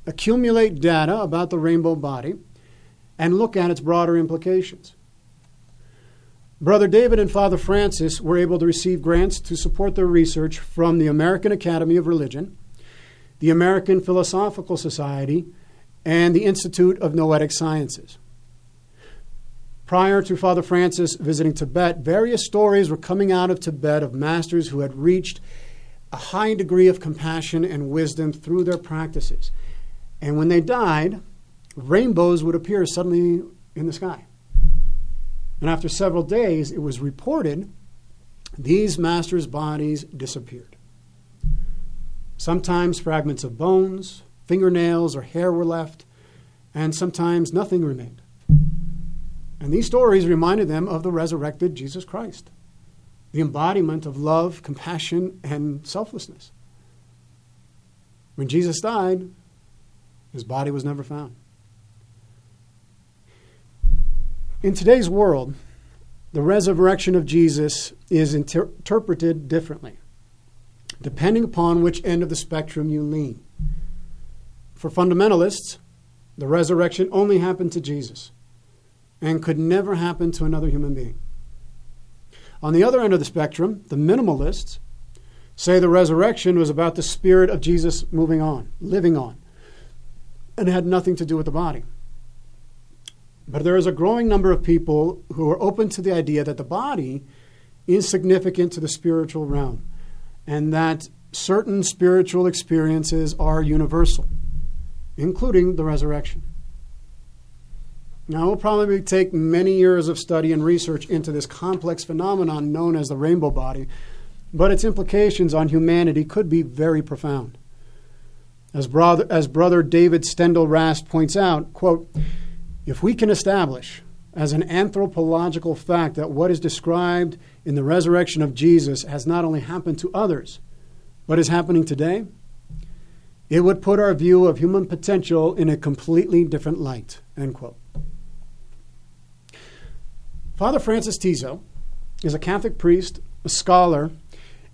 accumulate data about the rainbow body, and look at its broader implications. Brother David and Father Francis were able to receive grants to support their research from the American Academy of Religion, the American Philosophical Society, and the Institute of Noetic Sciences. Prior to Father Francis visiting Tibet, various stories were coming out of Tibet of masters who had reached a high degree of compassion and wisdom through their practices. And when they died, rainbows would appear suddenly in the sky. And after several days, it was reported these masters' bodies disappeared. Sometimes fragments of bones, fingernails, or hair were left, and sometimes nothing remained. And these stories reminded them of the resurrected Jesus Christ, the embodiment of love, compassion, and selflessness. When Jesus died, his body was never found. In today's world, the resurrection of Jesus is inter- interpreted differently, depending upon which end of the spectrum you lean. For fundamentalists, the resurrection only happened to Jesus and could never happen to another human being. On the other end of the spectrum, the minimalists say the resurrection was about the spirit of Jesus moving on, living on, and had nothing to do with the body. But there is a growing number of people who are open to the idea that the body is significant to the spiritual realm and that certain spiritual experiences are universal, including the resurrection. Now, it will probably take many years of study and research into this complex phenomenon known as the rainbow body, but its implications on humanity could be very profound. As brother, as brother David Steindl-Rast points out, quote, if we can establish as an anthropological fact that what is described in the resurrection of Jesus has not only happened to others, but is happening today, it would put our view of human potential in a completely different light. End quote. Father Francis Tiso is a Catholic priest, a scholar,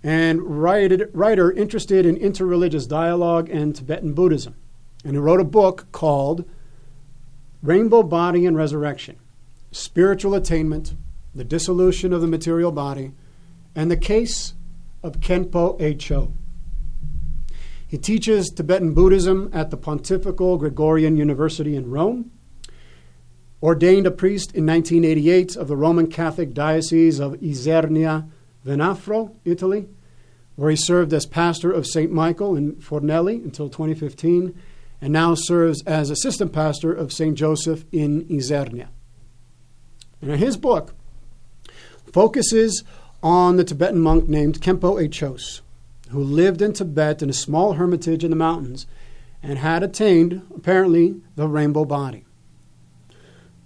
and writer interested in interreligious dialogue and Tibetan Buddhism. And he wrote a book called Rainbow Body and Resurrection Spiritual Attainment, the Dissolution of the Material Body, and the Case of Khenpo A Cho. He teaches Tibetan Buddhism at the Pontifical Gregorian University in Rome. Ordained a priest in 1988 of the Roman Catholic Diocese of Isernia, Venafro, Italy, where he served as pastor of St. Michael in Fornelli until 2015 and now serves as assistant pastor of St. Joseph in Isernia. His book focuses on the Tibetan monk named Khenpo Achos, who lived in Tibet in a small hermitage in the mountains and had attained, apparently, the rainbow body.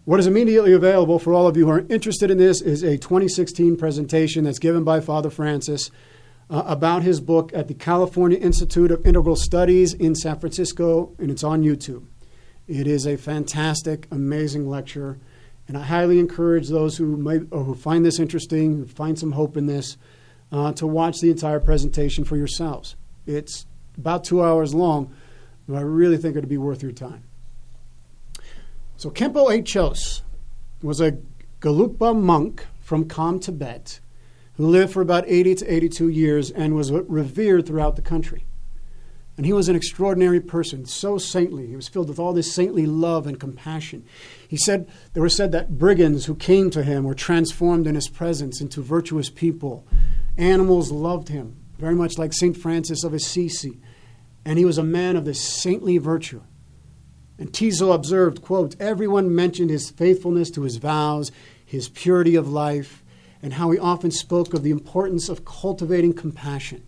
What is immediately available for all of you who are interested in this is a 2016 presentation that's given by Father Francis uh, about his book at the California Institute of Integral Studies in San Francisco, and it's on YouTube. It is a fantastic, amazing lecture, and I highly encourage those who may, who find this interesting, who find some hope in this, uh, to watch the entire presentation for yourselves. It's about two hours long, but I really think it'd be worth your time. So Khenpo A Chos was a Gelugpa monk from Kham, Tibet who lived for about 80 to 82 years and was revered throughout the country. And he was an extraordinary person, so saintly. He was filled with all this saintly love and compassion. He said, there was said that brigands who came to him were transformed in his presence into virtuous people. Animals loved him, very much like St. Francis of Assisi. And he was a man of this saintly virtue. And Tiso observed, quote, everyone mentioned his faithfulness to his vows, his purity of life, and how he often spoke of the importance of cultivating compassion.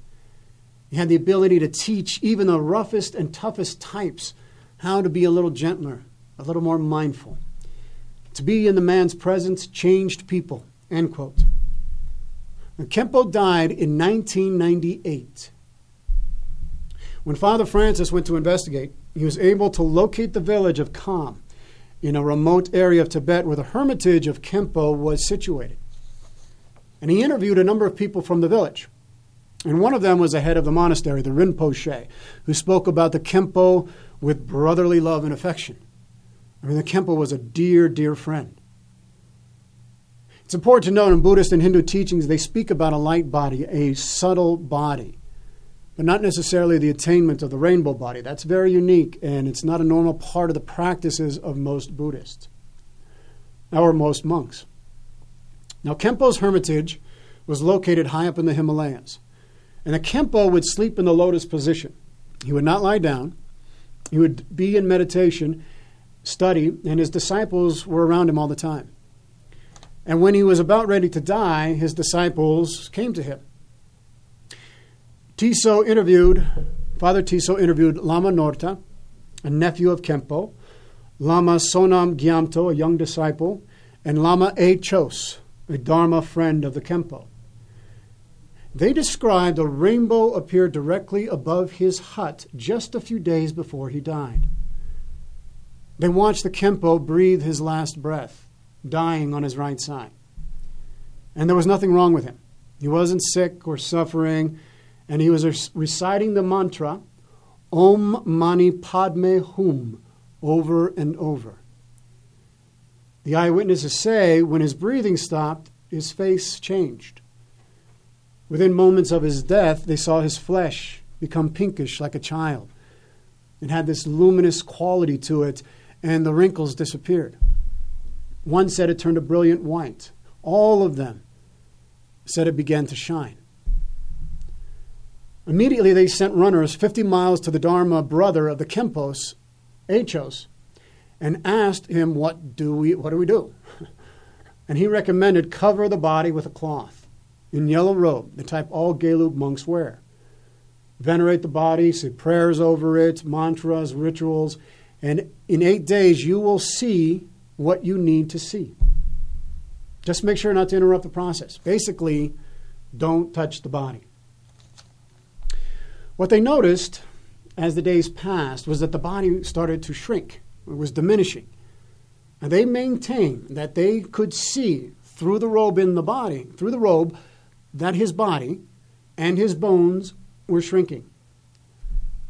He had the ability to teach even the roughest and toughest types how to be a little gentler, a little more mindful. To be in the man's presence changed people. End quote. And Khenpo died in 1998. When Father Francis went to investigate, he was able to locate the village of Kham in a remote area of Tibet where the hermitage of Khenpo was situated. And he interviewed a number of people from the village. And one of them was the head of the monastery, the Rinpoche, who spoke about the Khenpo with brotherly love and affection. I mean, the Khenpo was a dear, dear friend. It's important to note in Buddhist and Hindu teachings, they speak about a light body, a subtle body, but not necessarily the attainment of the rainbow body. That's very unique, and it's not a normal part of the practices of most Buddhists or most monks. Now, Khenpo's hermitage was located high up in the Himalayas. And the Khenpo would sleep in the lotus position. He would not lie down. He would be in meditation, study, and his disciples were around him all the time. And when he was about ready to die, his disciples came to him. Tiso interviewed, Father Tiso interviewed Lama Norta, a nephew of Khenpo, Lama Sonam Gyamto, a young disciple, and Lama A. Chos, a Dharma friend of the Khenpo. They described a rainbow appeared directly above his hut just a few days before he died. They watched the Khenpo breathe his last breath, dying on his right side. And there was nothing wrong with him. He wasn't sick or suffering, and he was reciting the mantra, Om Mani Padme Hum, over and over. The eyewitnesses say when his breathing stopped, his face changed. Within moments of his death, they saw his flesh become pinkish like a child. It had this luminous quality to it, and the wrinkles disappeared. One said it turned a brilliant white. All of them said it began to shine. Immediately, they sent runners 50 miles to the Dharma brother of the Khenpos, Achos, and asked him, What do we, what do, we do? <laughs> And he recommended cover the body with a cloth in yellow robe, the type all Gelug monks wear. Venerate the body, say prayers over it, mantras, rituals, and in eight days you will see what you need to see. Just make sure not to interrupt the process. Basically, don't touch the body. What they noticed as the days passed was that the body started to shrink, it was diminishing. And they maintained that they could see through the robe in the body, through the robe, that his body and his bones were shrinking.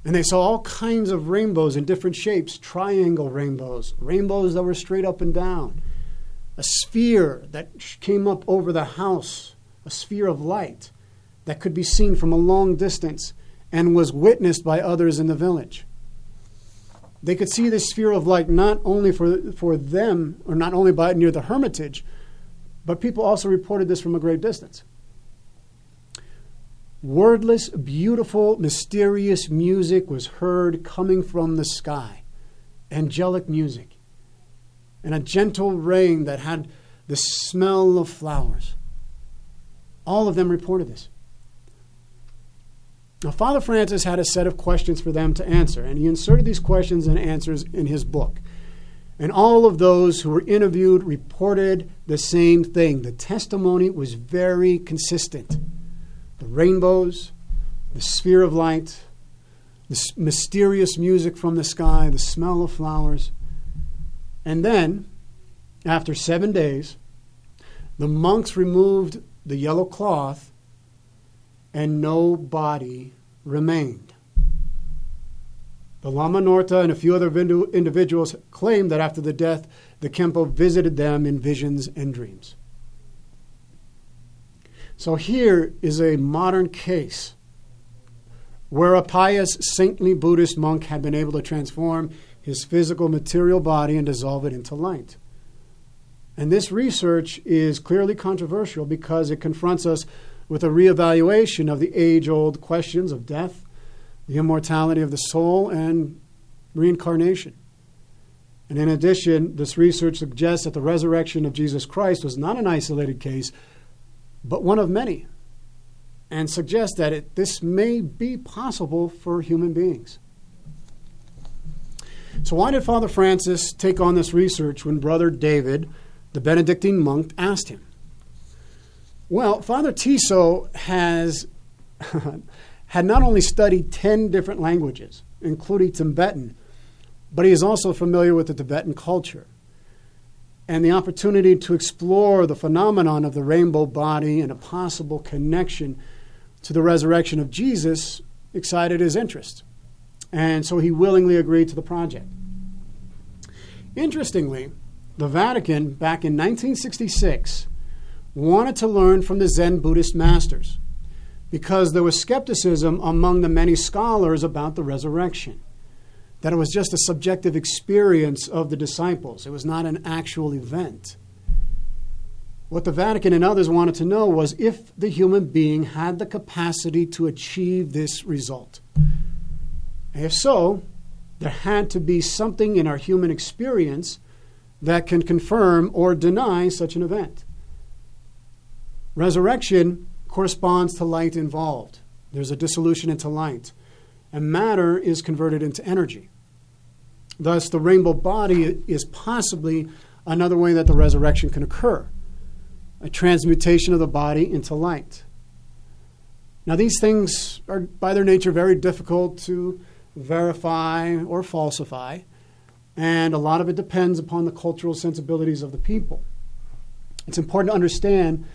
And they saw all kinds of rainbows in different shapes triangle rainbows, rainbows that were straight up and down, a sphere that came up over the house, a sphere of light that could be seen from a long distance and was witnessed by others in the village. They could see this sphere of light not only for, for them, or not only by near the hermitage, but people also reported this from a great distance. Wordless, beautiful, mysterious music was heard coming from the sky. Angelic music and a gentle rain that had the smell of flowers. All of them reported this. Now, Father Francis had a set of questions for them to answer, and he inserted these questions and answers in his book. And all of those who were interviewed reported the same thing. The testimony was very consistent. The rainbows, the sphere of light, the mysterious music from the sky, the smell of flowers, and then, after seven days, the monks removed the yellow cloth, and no body remained. The Lama Norta and a few other individuals claim that after the death, the Khenpo visited them in visions and dreams. So here is a modern case where a pious, saintly Buddhist monk had been able to transform his physical material body and dissolve it into light. And this research is clearly controversial because it confronts us with a reevaluation of the age old questions of death, the immortality of the soul, and reincarnation. And in addition, this research suggests that the resurrection of Jesus Christ was not an isolated case, but one of many, and suggests that it, this may be possible for human beings. So, why did Father Francis take on this research when Brother David, the Benedictine monk, asked him? Well, Father Tiso has <laughs> had not only studied 10 different languages, including Tibetan, but he is also familiar with the Tibetan culture. And the opportunity to explore the phenomenon of the rainbow body and a possible connection to the resurrection of Jesus excited his interest. And so he willingly agreed to the project. Interestingly, the Vatican, back in 1966, wanted to learn from the Zen Buddhist masters because there was skepticism among the many scholars about the resurrection. That it was just a subjective experience of the disciples, it was not an actual event. What the Vatican and others wanted to know was if the human being had the capacity to achieve this result. If so, there had to be something in our human experience that can confirm or deny such an event. Resurrection corresponds to light involved. There's a dissolution into light, and matter is converted into energy. Thus, the rainbow body is possibly another way that the resurrection can occur a transmutation of the body into light. Now, these things are by their nature very difficult to verify or falsify, and a lot of it depends upon the cultural sensibilities of the people. It's important to understand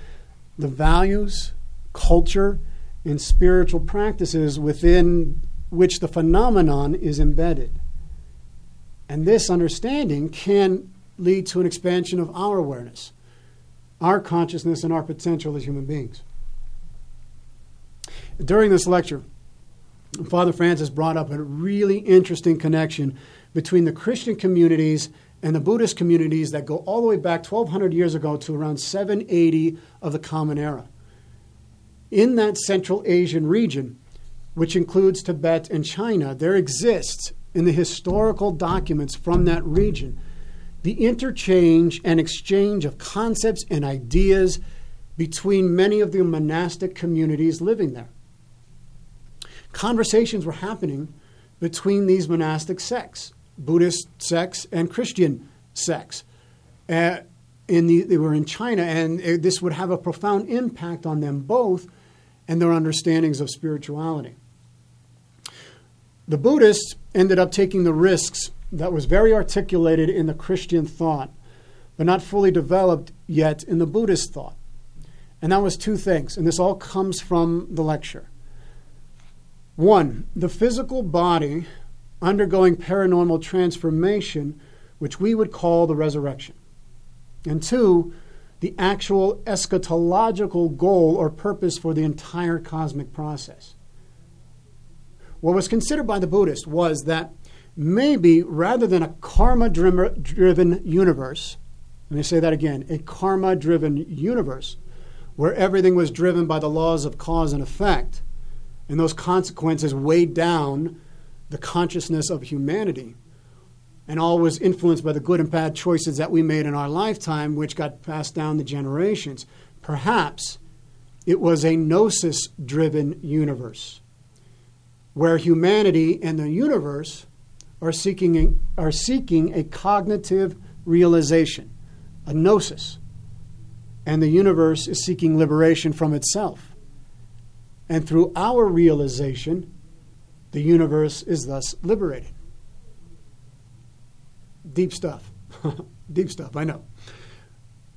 the values, culture, and spiritual practices within which the phenomenon is embedded. And this understanding can lead to an expansion of our awareness, our consciousness, and our potential as human beings. During this lecture, Father Francis brought up a really interesting connection between the Christian communities and the Buddhist communities that go all the way back 1,200 years ago to around 780 of the Common Era. In that Central Asian region, which includes Tibet and China, there exists in the historical documents from that region the interchange and exchange of concepts and ideas between many of the monastic communities living there. Conversations were happening between these monastic sects, Buddhist sects and Christian sects. Uh, in the, they were in China, and uh, this would have a profound impact on them both and their understandings of spirituality. The Buddhists ended up taking the risks that was very articulated in the Christian thought, but not fully developed yet in the Buddhist thought. And that was two things, and this all comes from the lecture. One, the physical body undergoing paranormal transformation, which we would call the resurrection. And two, the actual eschatological goal or purpose for the entire cosmic process. What was considered by the Buddhists was that maybe rather than a karma driven universe, let me say that again a karma driven universe where everything was driven by the laws of cause and effect, and those consequences weighed down the consciousness of humanity and all was influenced by the good and bad choices that we made in our lifetime, which got passed down the generations. Perhaps it was a gnosis driven universe where humanity and the universe are seeking, are seeking a cognitive realization, a gnosis, and the universe is seeking liberation from itself. And through our realization, the universe is thus liberated. Deep stuff. <laughs> Deep stuff, I know.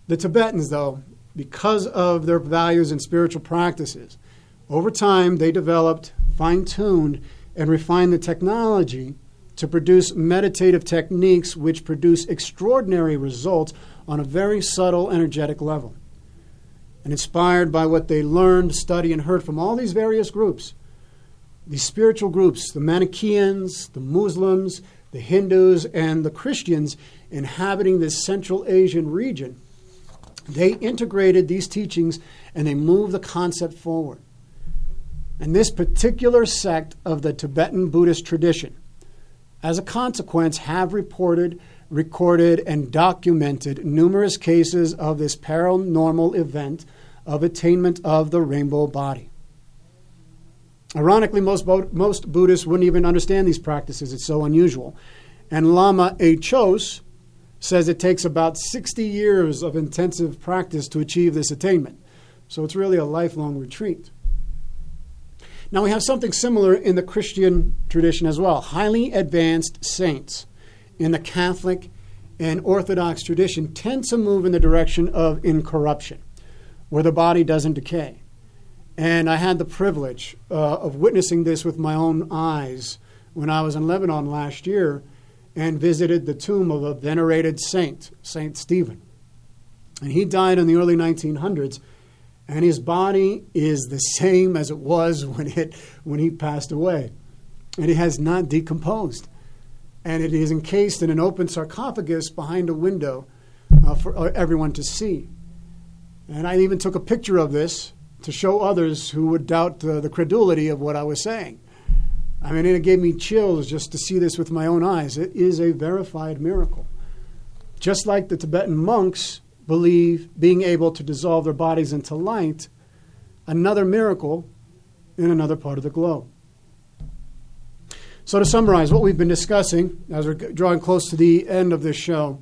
The Tibetans, though, because of their values and spiritual practices, over time they developed, fine tuned, and refined the technology to produce meditative techniques which produce extraordinary results on a very subtle energetic level. And inspired by what they learned, studied, and heard from all these various groups, these spiritual groups, the Manichaeans, the Muslims, the Hindus, and the Christians inhabiting this Central Asian region, they integrated these teachings and they moved the concept forward. And this particular sect of the Tibetan Buddhist tradition, as a consequence, have reported, recorded, and documented numerous cases of this paranormal event of attainment of the rainbow body. Ironically, most, most Buddhists wouldn't even understand these practices. It's so unusual. And Lama A. Chos says it takes about 60 years of intensive practice to achieve this attainment. So it's really a lifelong retreat. Now, we have something similar in the Christian tradition as well. Highly advanced saints in the Catholic and Orthodox tradition tend to move in the direction of incorruption, where the body doesn't decay. And I had the privilege uh, of witnessing this with my own eyes when I was in Lebanon last year and visited the tomb of a venerated saint, Saint Stephen. And he died in the early 1900s, and his body is the same as it was <laughs> when, it, when he passed away. And it has not decomposed. And it is encased in an open sarcophagus behind a window uh, for uh, everyone to see. And I even took a picture of this to show others who would doubt uh, the credulity of what I was saying. I mean, it gave me chills just to see this with my own eyes. It is a verified miracle. Just like the Tibetan monks believe being able to dissolve their bodies into light, another miracle in another part of the globe. So, to summarize what we've been discussing as we're drawing close to the end of this show,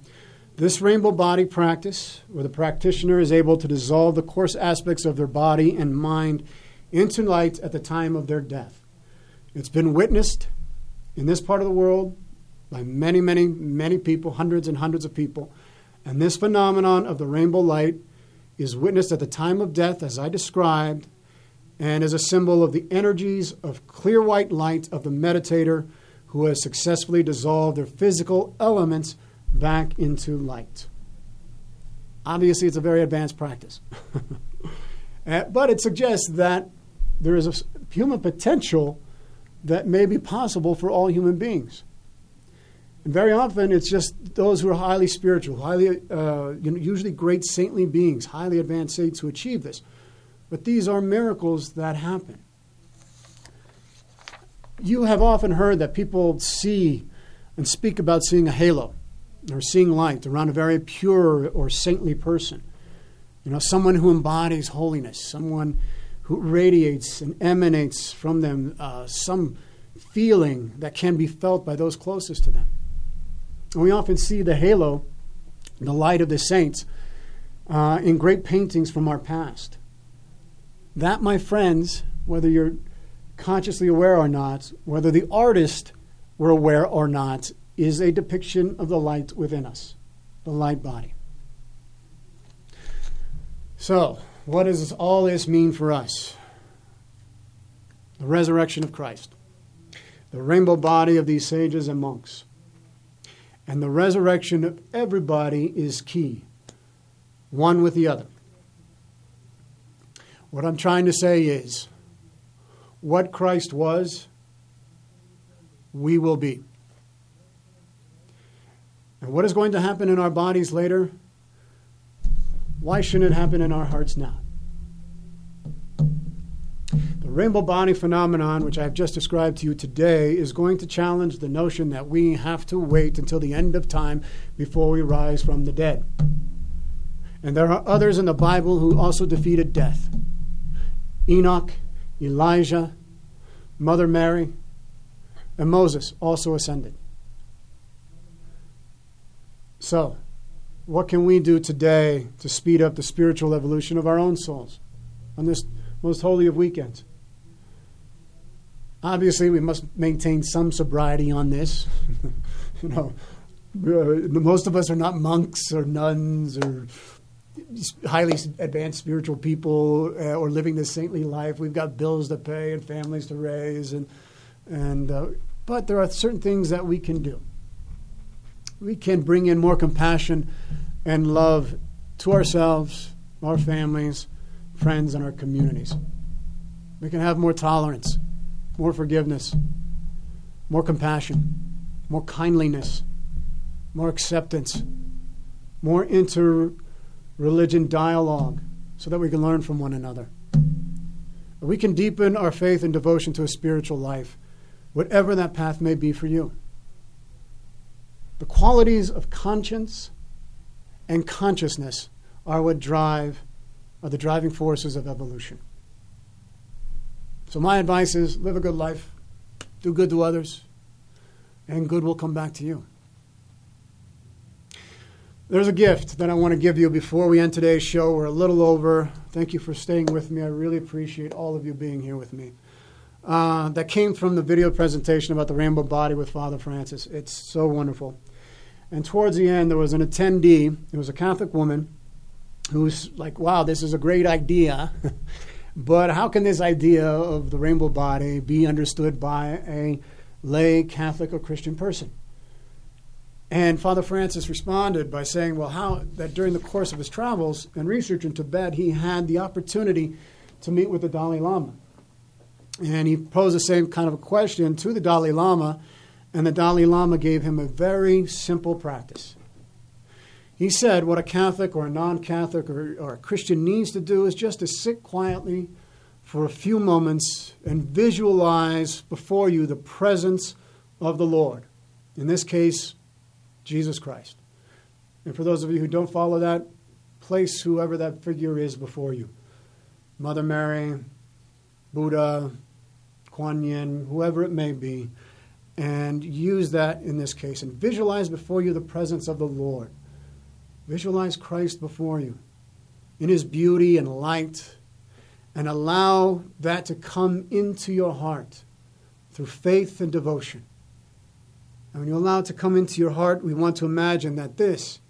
this rainbow body practice, where the practitioner is able to dissolve the coarse aspects of their body and mind into light at the time of their death. It's been witnessed in this part of the world by many, many, many people, hundreds and hundreds of people. And this phenomenon of the rainbow light is witnessed at the time of death, as I described, and is a symbol of the energies of clear white light of the meditator who has successfully dissolved their physical elements back into light. Obviously, it's a very advanced practice. <laughs> Uh, but it suggests that there is a human potential that may be possible for all human beings. And very often, it's just those who are highly spiritual, highly, uh, usually great saintly beings, highly advanced saints who achieve this. But these are miracles that happen. You have often heard that people see and speak about seeing a halo or seeing light around a very pure or saintly person. You know, someone who embodies holiness, someone who radiates and emanates from them uh, some feeling that can be felt by those closest to them. And we often see the halo, the light of the saints, uh, in great paintings from our past. That, my friends, whether you're consciously aware or not, whether the artist were aware or not, is a depiction of the light within us, the light body. So, what does all this mean for us? The resurrection of Christ, the rainbow body of these sages and monks, and the resurrection of everybody is key, one with the other. What I'm trying to say is what Christ was, we will be. And what is going to happen in our bodies later? Why shouldn't it happen in our hearts now? The rainbow body phenomenon, which I've just described to you today, is going to challenge the notion that we have to wait until the end of time before we rise from the dead. And there are others in the Bible who also defeated death. Enoch, Elijah, Mother Mary, and Moses also ascended. So, what can we do today to speed up the spiritual evolution of our own souls on this most holy of weekends? Obviously, we must maintain some sobriety on this. <laughs> you know, uh, most of us are not monks or nuns or highly advanced spiritual people uh, or living this saintly life. We've got bills to pay and families to raise, and and uh, but there are certain things that we can do. We can bring in more compassion and love to ourselves, our families, friends, and our communities. We can have more tolerance, more forgiveness, more compassion, more kindliness, more acceptance, more inter religion dialogue so that we can learn from one another. We can deepen our faith and devotion to a spiritual life, whatever that path may be for you. The qualities of conscience and consciousness are what drive are the driving forces of evolution. So my advice is live a good life, do good to others, and good will come back to you. There's a gift that I want to give you before we end today's show. We're a little over. Thank you for staying with me. I really appreciate all of you being here with me. Uh, that came from the video presentation about the rainbow body with Father Francis. It's so wonderful. And towards the end, there was an attendee. It was a Catholic woman who's like, wow, this is a great idea. <laughs> but how can this idea of the rainbow body be understood by a lay Catholic or Christian person? And Father Francis responded by saying, well, how that during the course of his travels and research in Tibet, he had the opportunity to meet with the Dalai Lama. And he posed the same kind of a question to the Dalai Lama, and the Dalai Lama gave him a very simple practice. He said, What a Catholic or a non Catholic or, or a Christian needs to do is just to sit quietly for a few moments and visualize before you the presence of the Lord. In this case, Jesus Christ. And for those of you who don't follow that, place whoever that figure is before you Mother Mary, Buddha, Kuan Yin, whoever it may be, and use that in this case and visualize before you the presence of the Lord. Visualize Christ before you in his beauty and light, and allow that to come into your heart through faith and devotion. And when you allow it to come into your heart, we want to imagine that this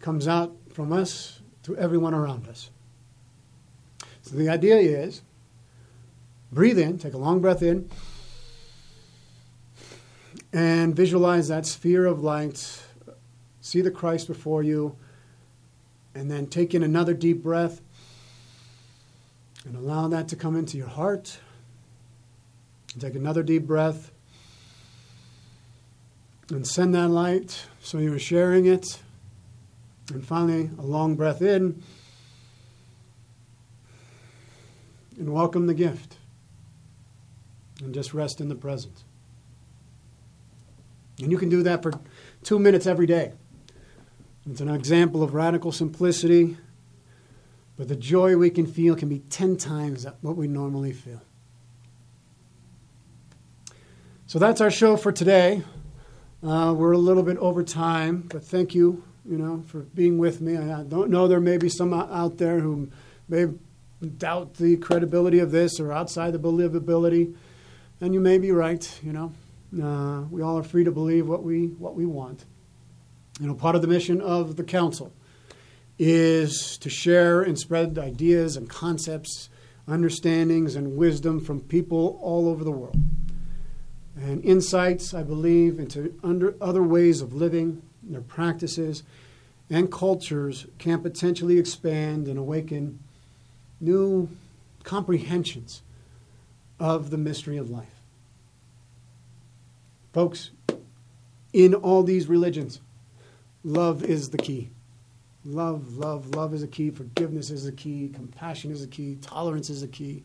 comes out from us to everyone around us. So the idea is breathe in, take a long breath in, and visualize that sphere of light. See the Christ before you, and then take in another deep breath and allow that to come into your heart. And take another deep breath and send that light so you're sharing it. And finally, a long breath in and welcome the gift. And just rest in the present. And you can do that for two minutes every day. It's an example of radical simplicity, but the joy we can feel can be 10 times what we normally feel. So that's our show for today. Uh, we're a little bit over time, but thank you, you know, for being with me. I don't know there may be some out there who may doubt the credibility of this or outside the believability, and you may be right. You know, uh, we all are free to believe what we what we want. You know, part of the mission of the council is to share and spread ideas and concepts, understandings and wisdom from people all over the world and insights, I believe, into under other ways of living, their practices, and cultures can potentially expand and awaken new comprehensions of the mystery of life. Folks, in all these religions, love is the key. Love, love, love is a key. Forgiveness is a key. Compassion is a key. Tolerance is a key.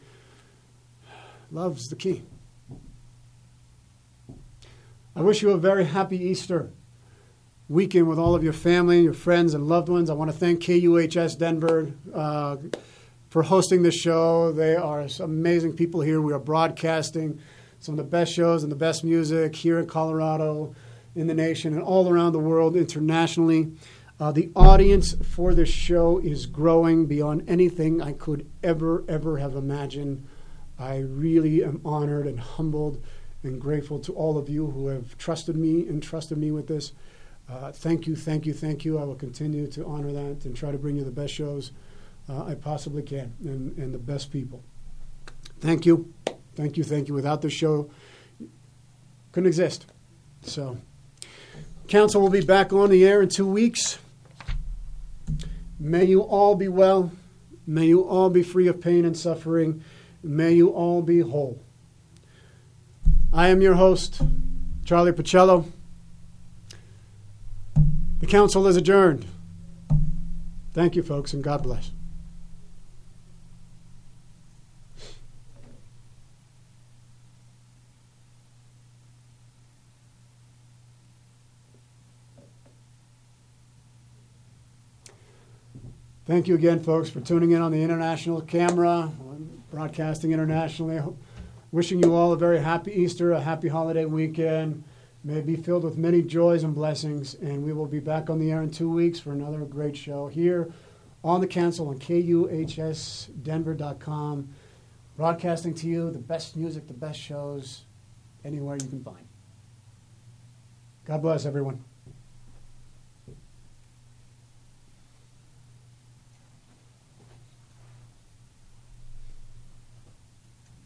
Love's the key. I wish you a very happy Easter weekend with all of your family, and your friends, and loved ones. I want to thank KUHS Denver uh, for hosting this show. They are amazing people here. We are broadcasting some of the best shows and the best music here in Colorado, in the nation, and all around the world internationally. Uh, the audience for this show is growing beyond anything I could ever, ever have imagined. I really am honored and humbled and grateful to all of you who have trusted me and trusted me with this. Uh, thank you, thank you, thank you. I will continue to honor that and try to bring you the best shows uh, I possibly can and, and the best people. Thank you, thank you, thank you. Without the show, couldn't exist. So, council will be back on the air in two weeks. May you all be well. May you all be free of pain and suffering. May you all be whole. I am your host, Charlie Pacello. The council is adjourned. Thank you, folks, and God bless. Thank you again, folks, for tuning in on the international camera, broadcasting internationally. Wishing you all a very happy Easter, a happy holiday weekend. May be filled with many joys and blessings. And we will be back on the air in two weeks for another great show here on the Council on KUHSDenver.com. Broadcasting to you the best music, the best shows, anywhere you can find. God bless everyone.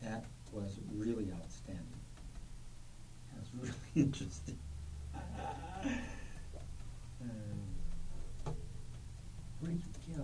That was really outstanding. That was really interesting.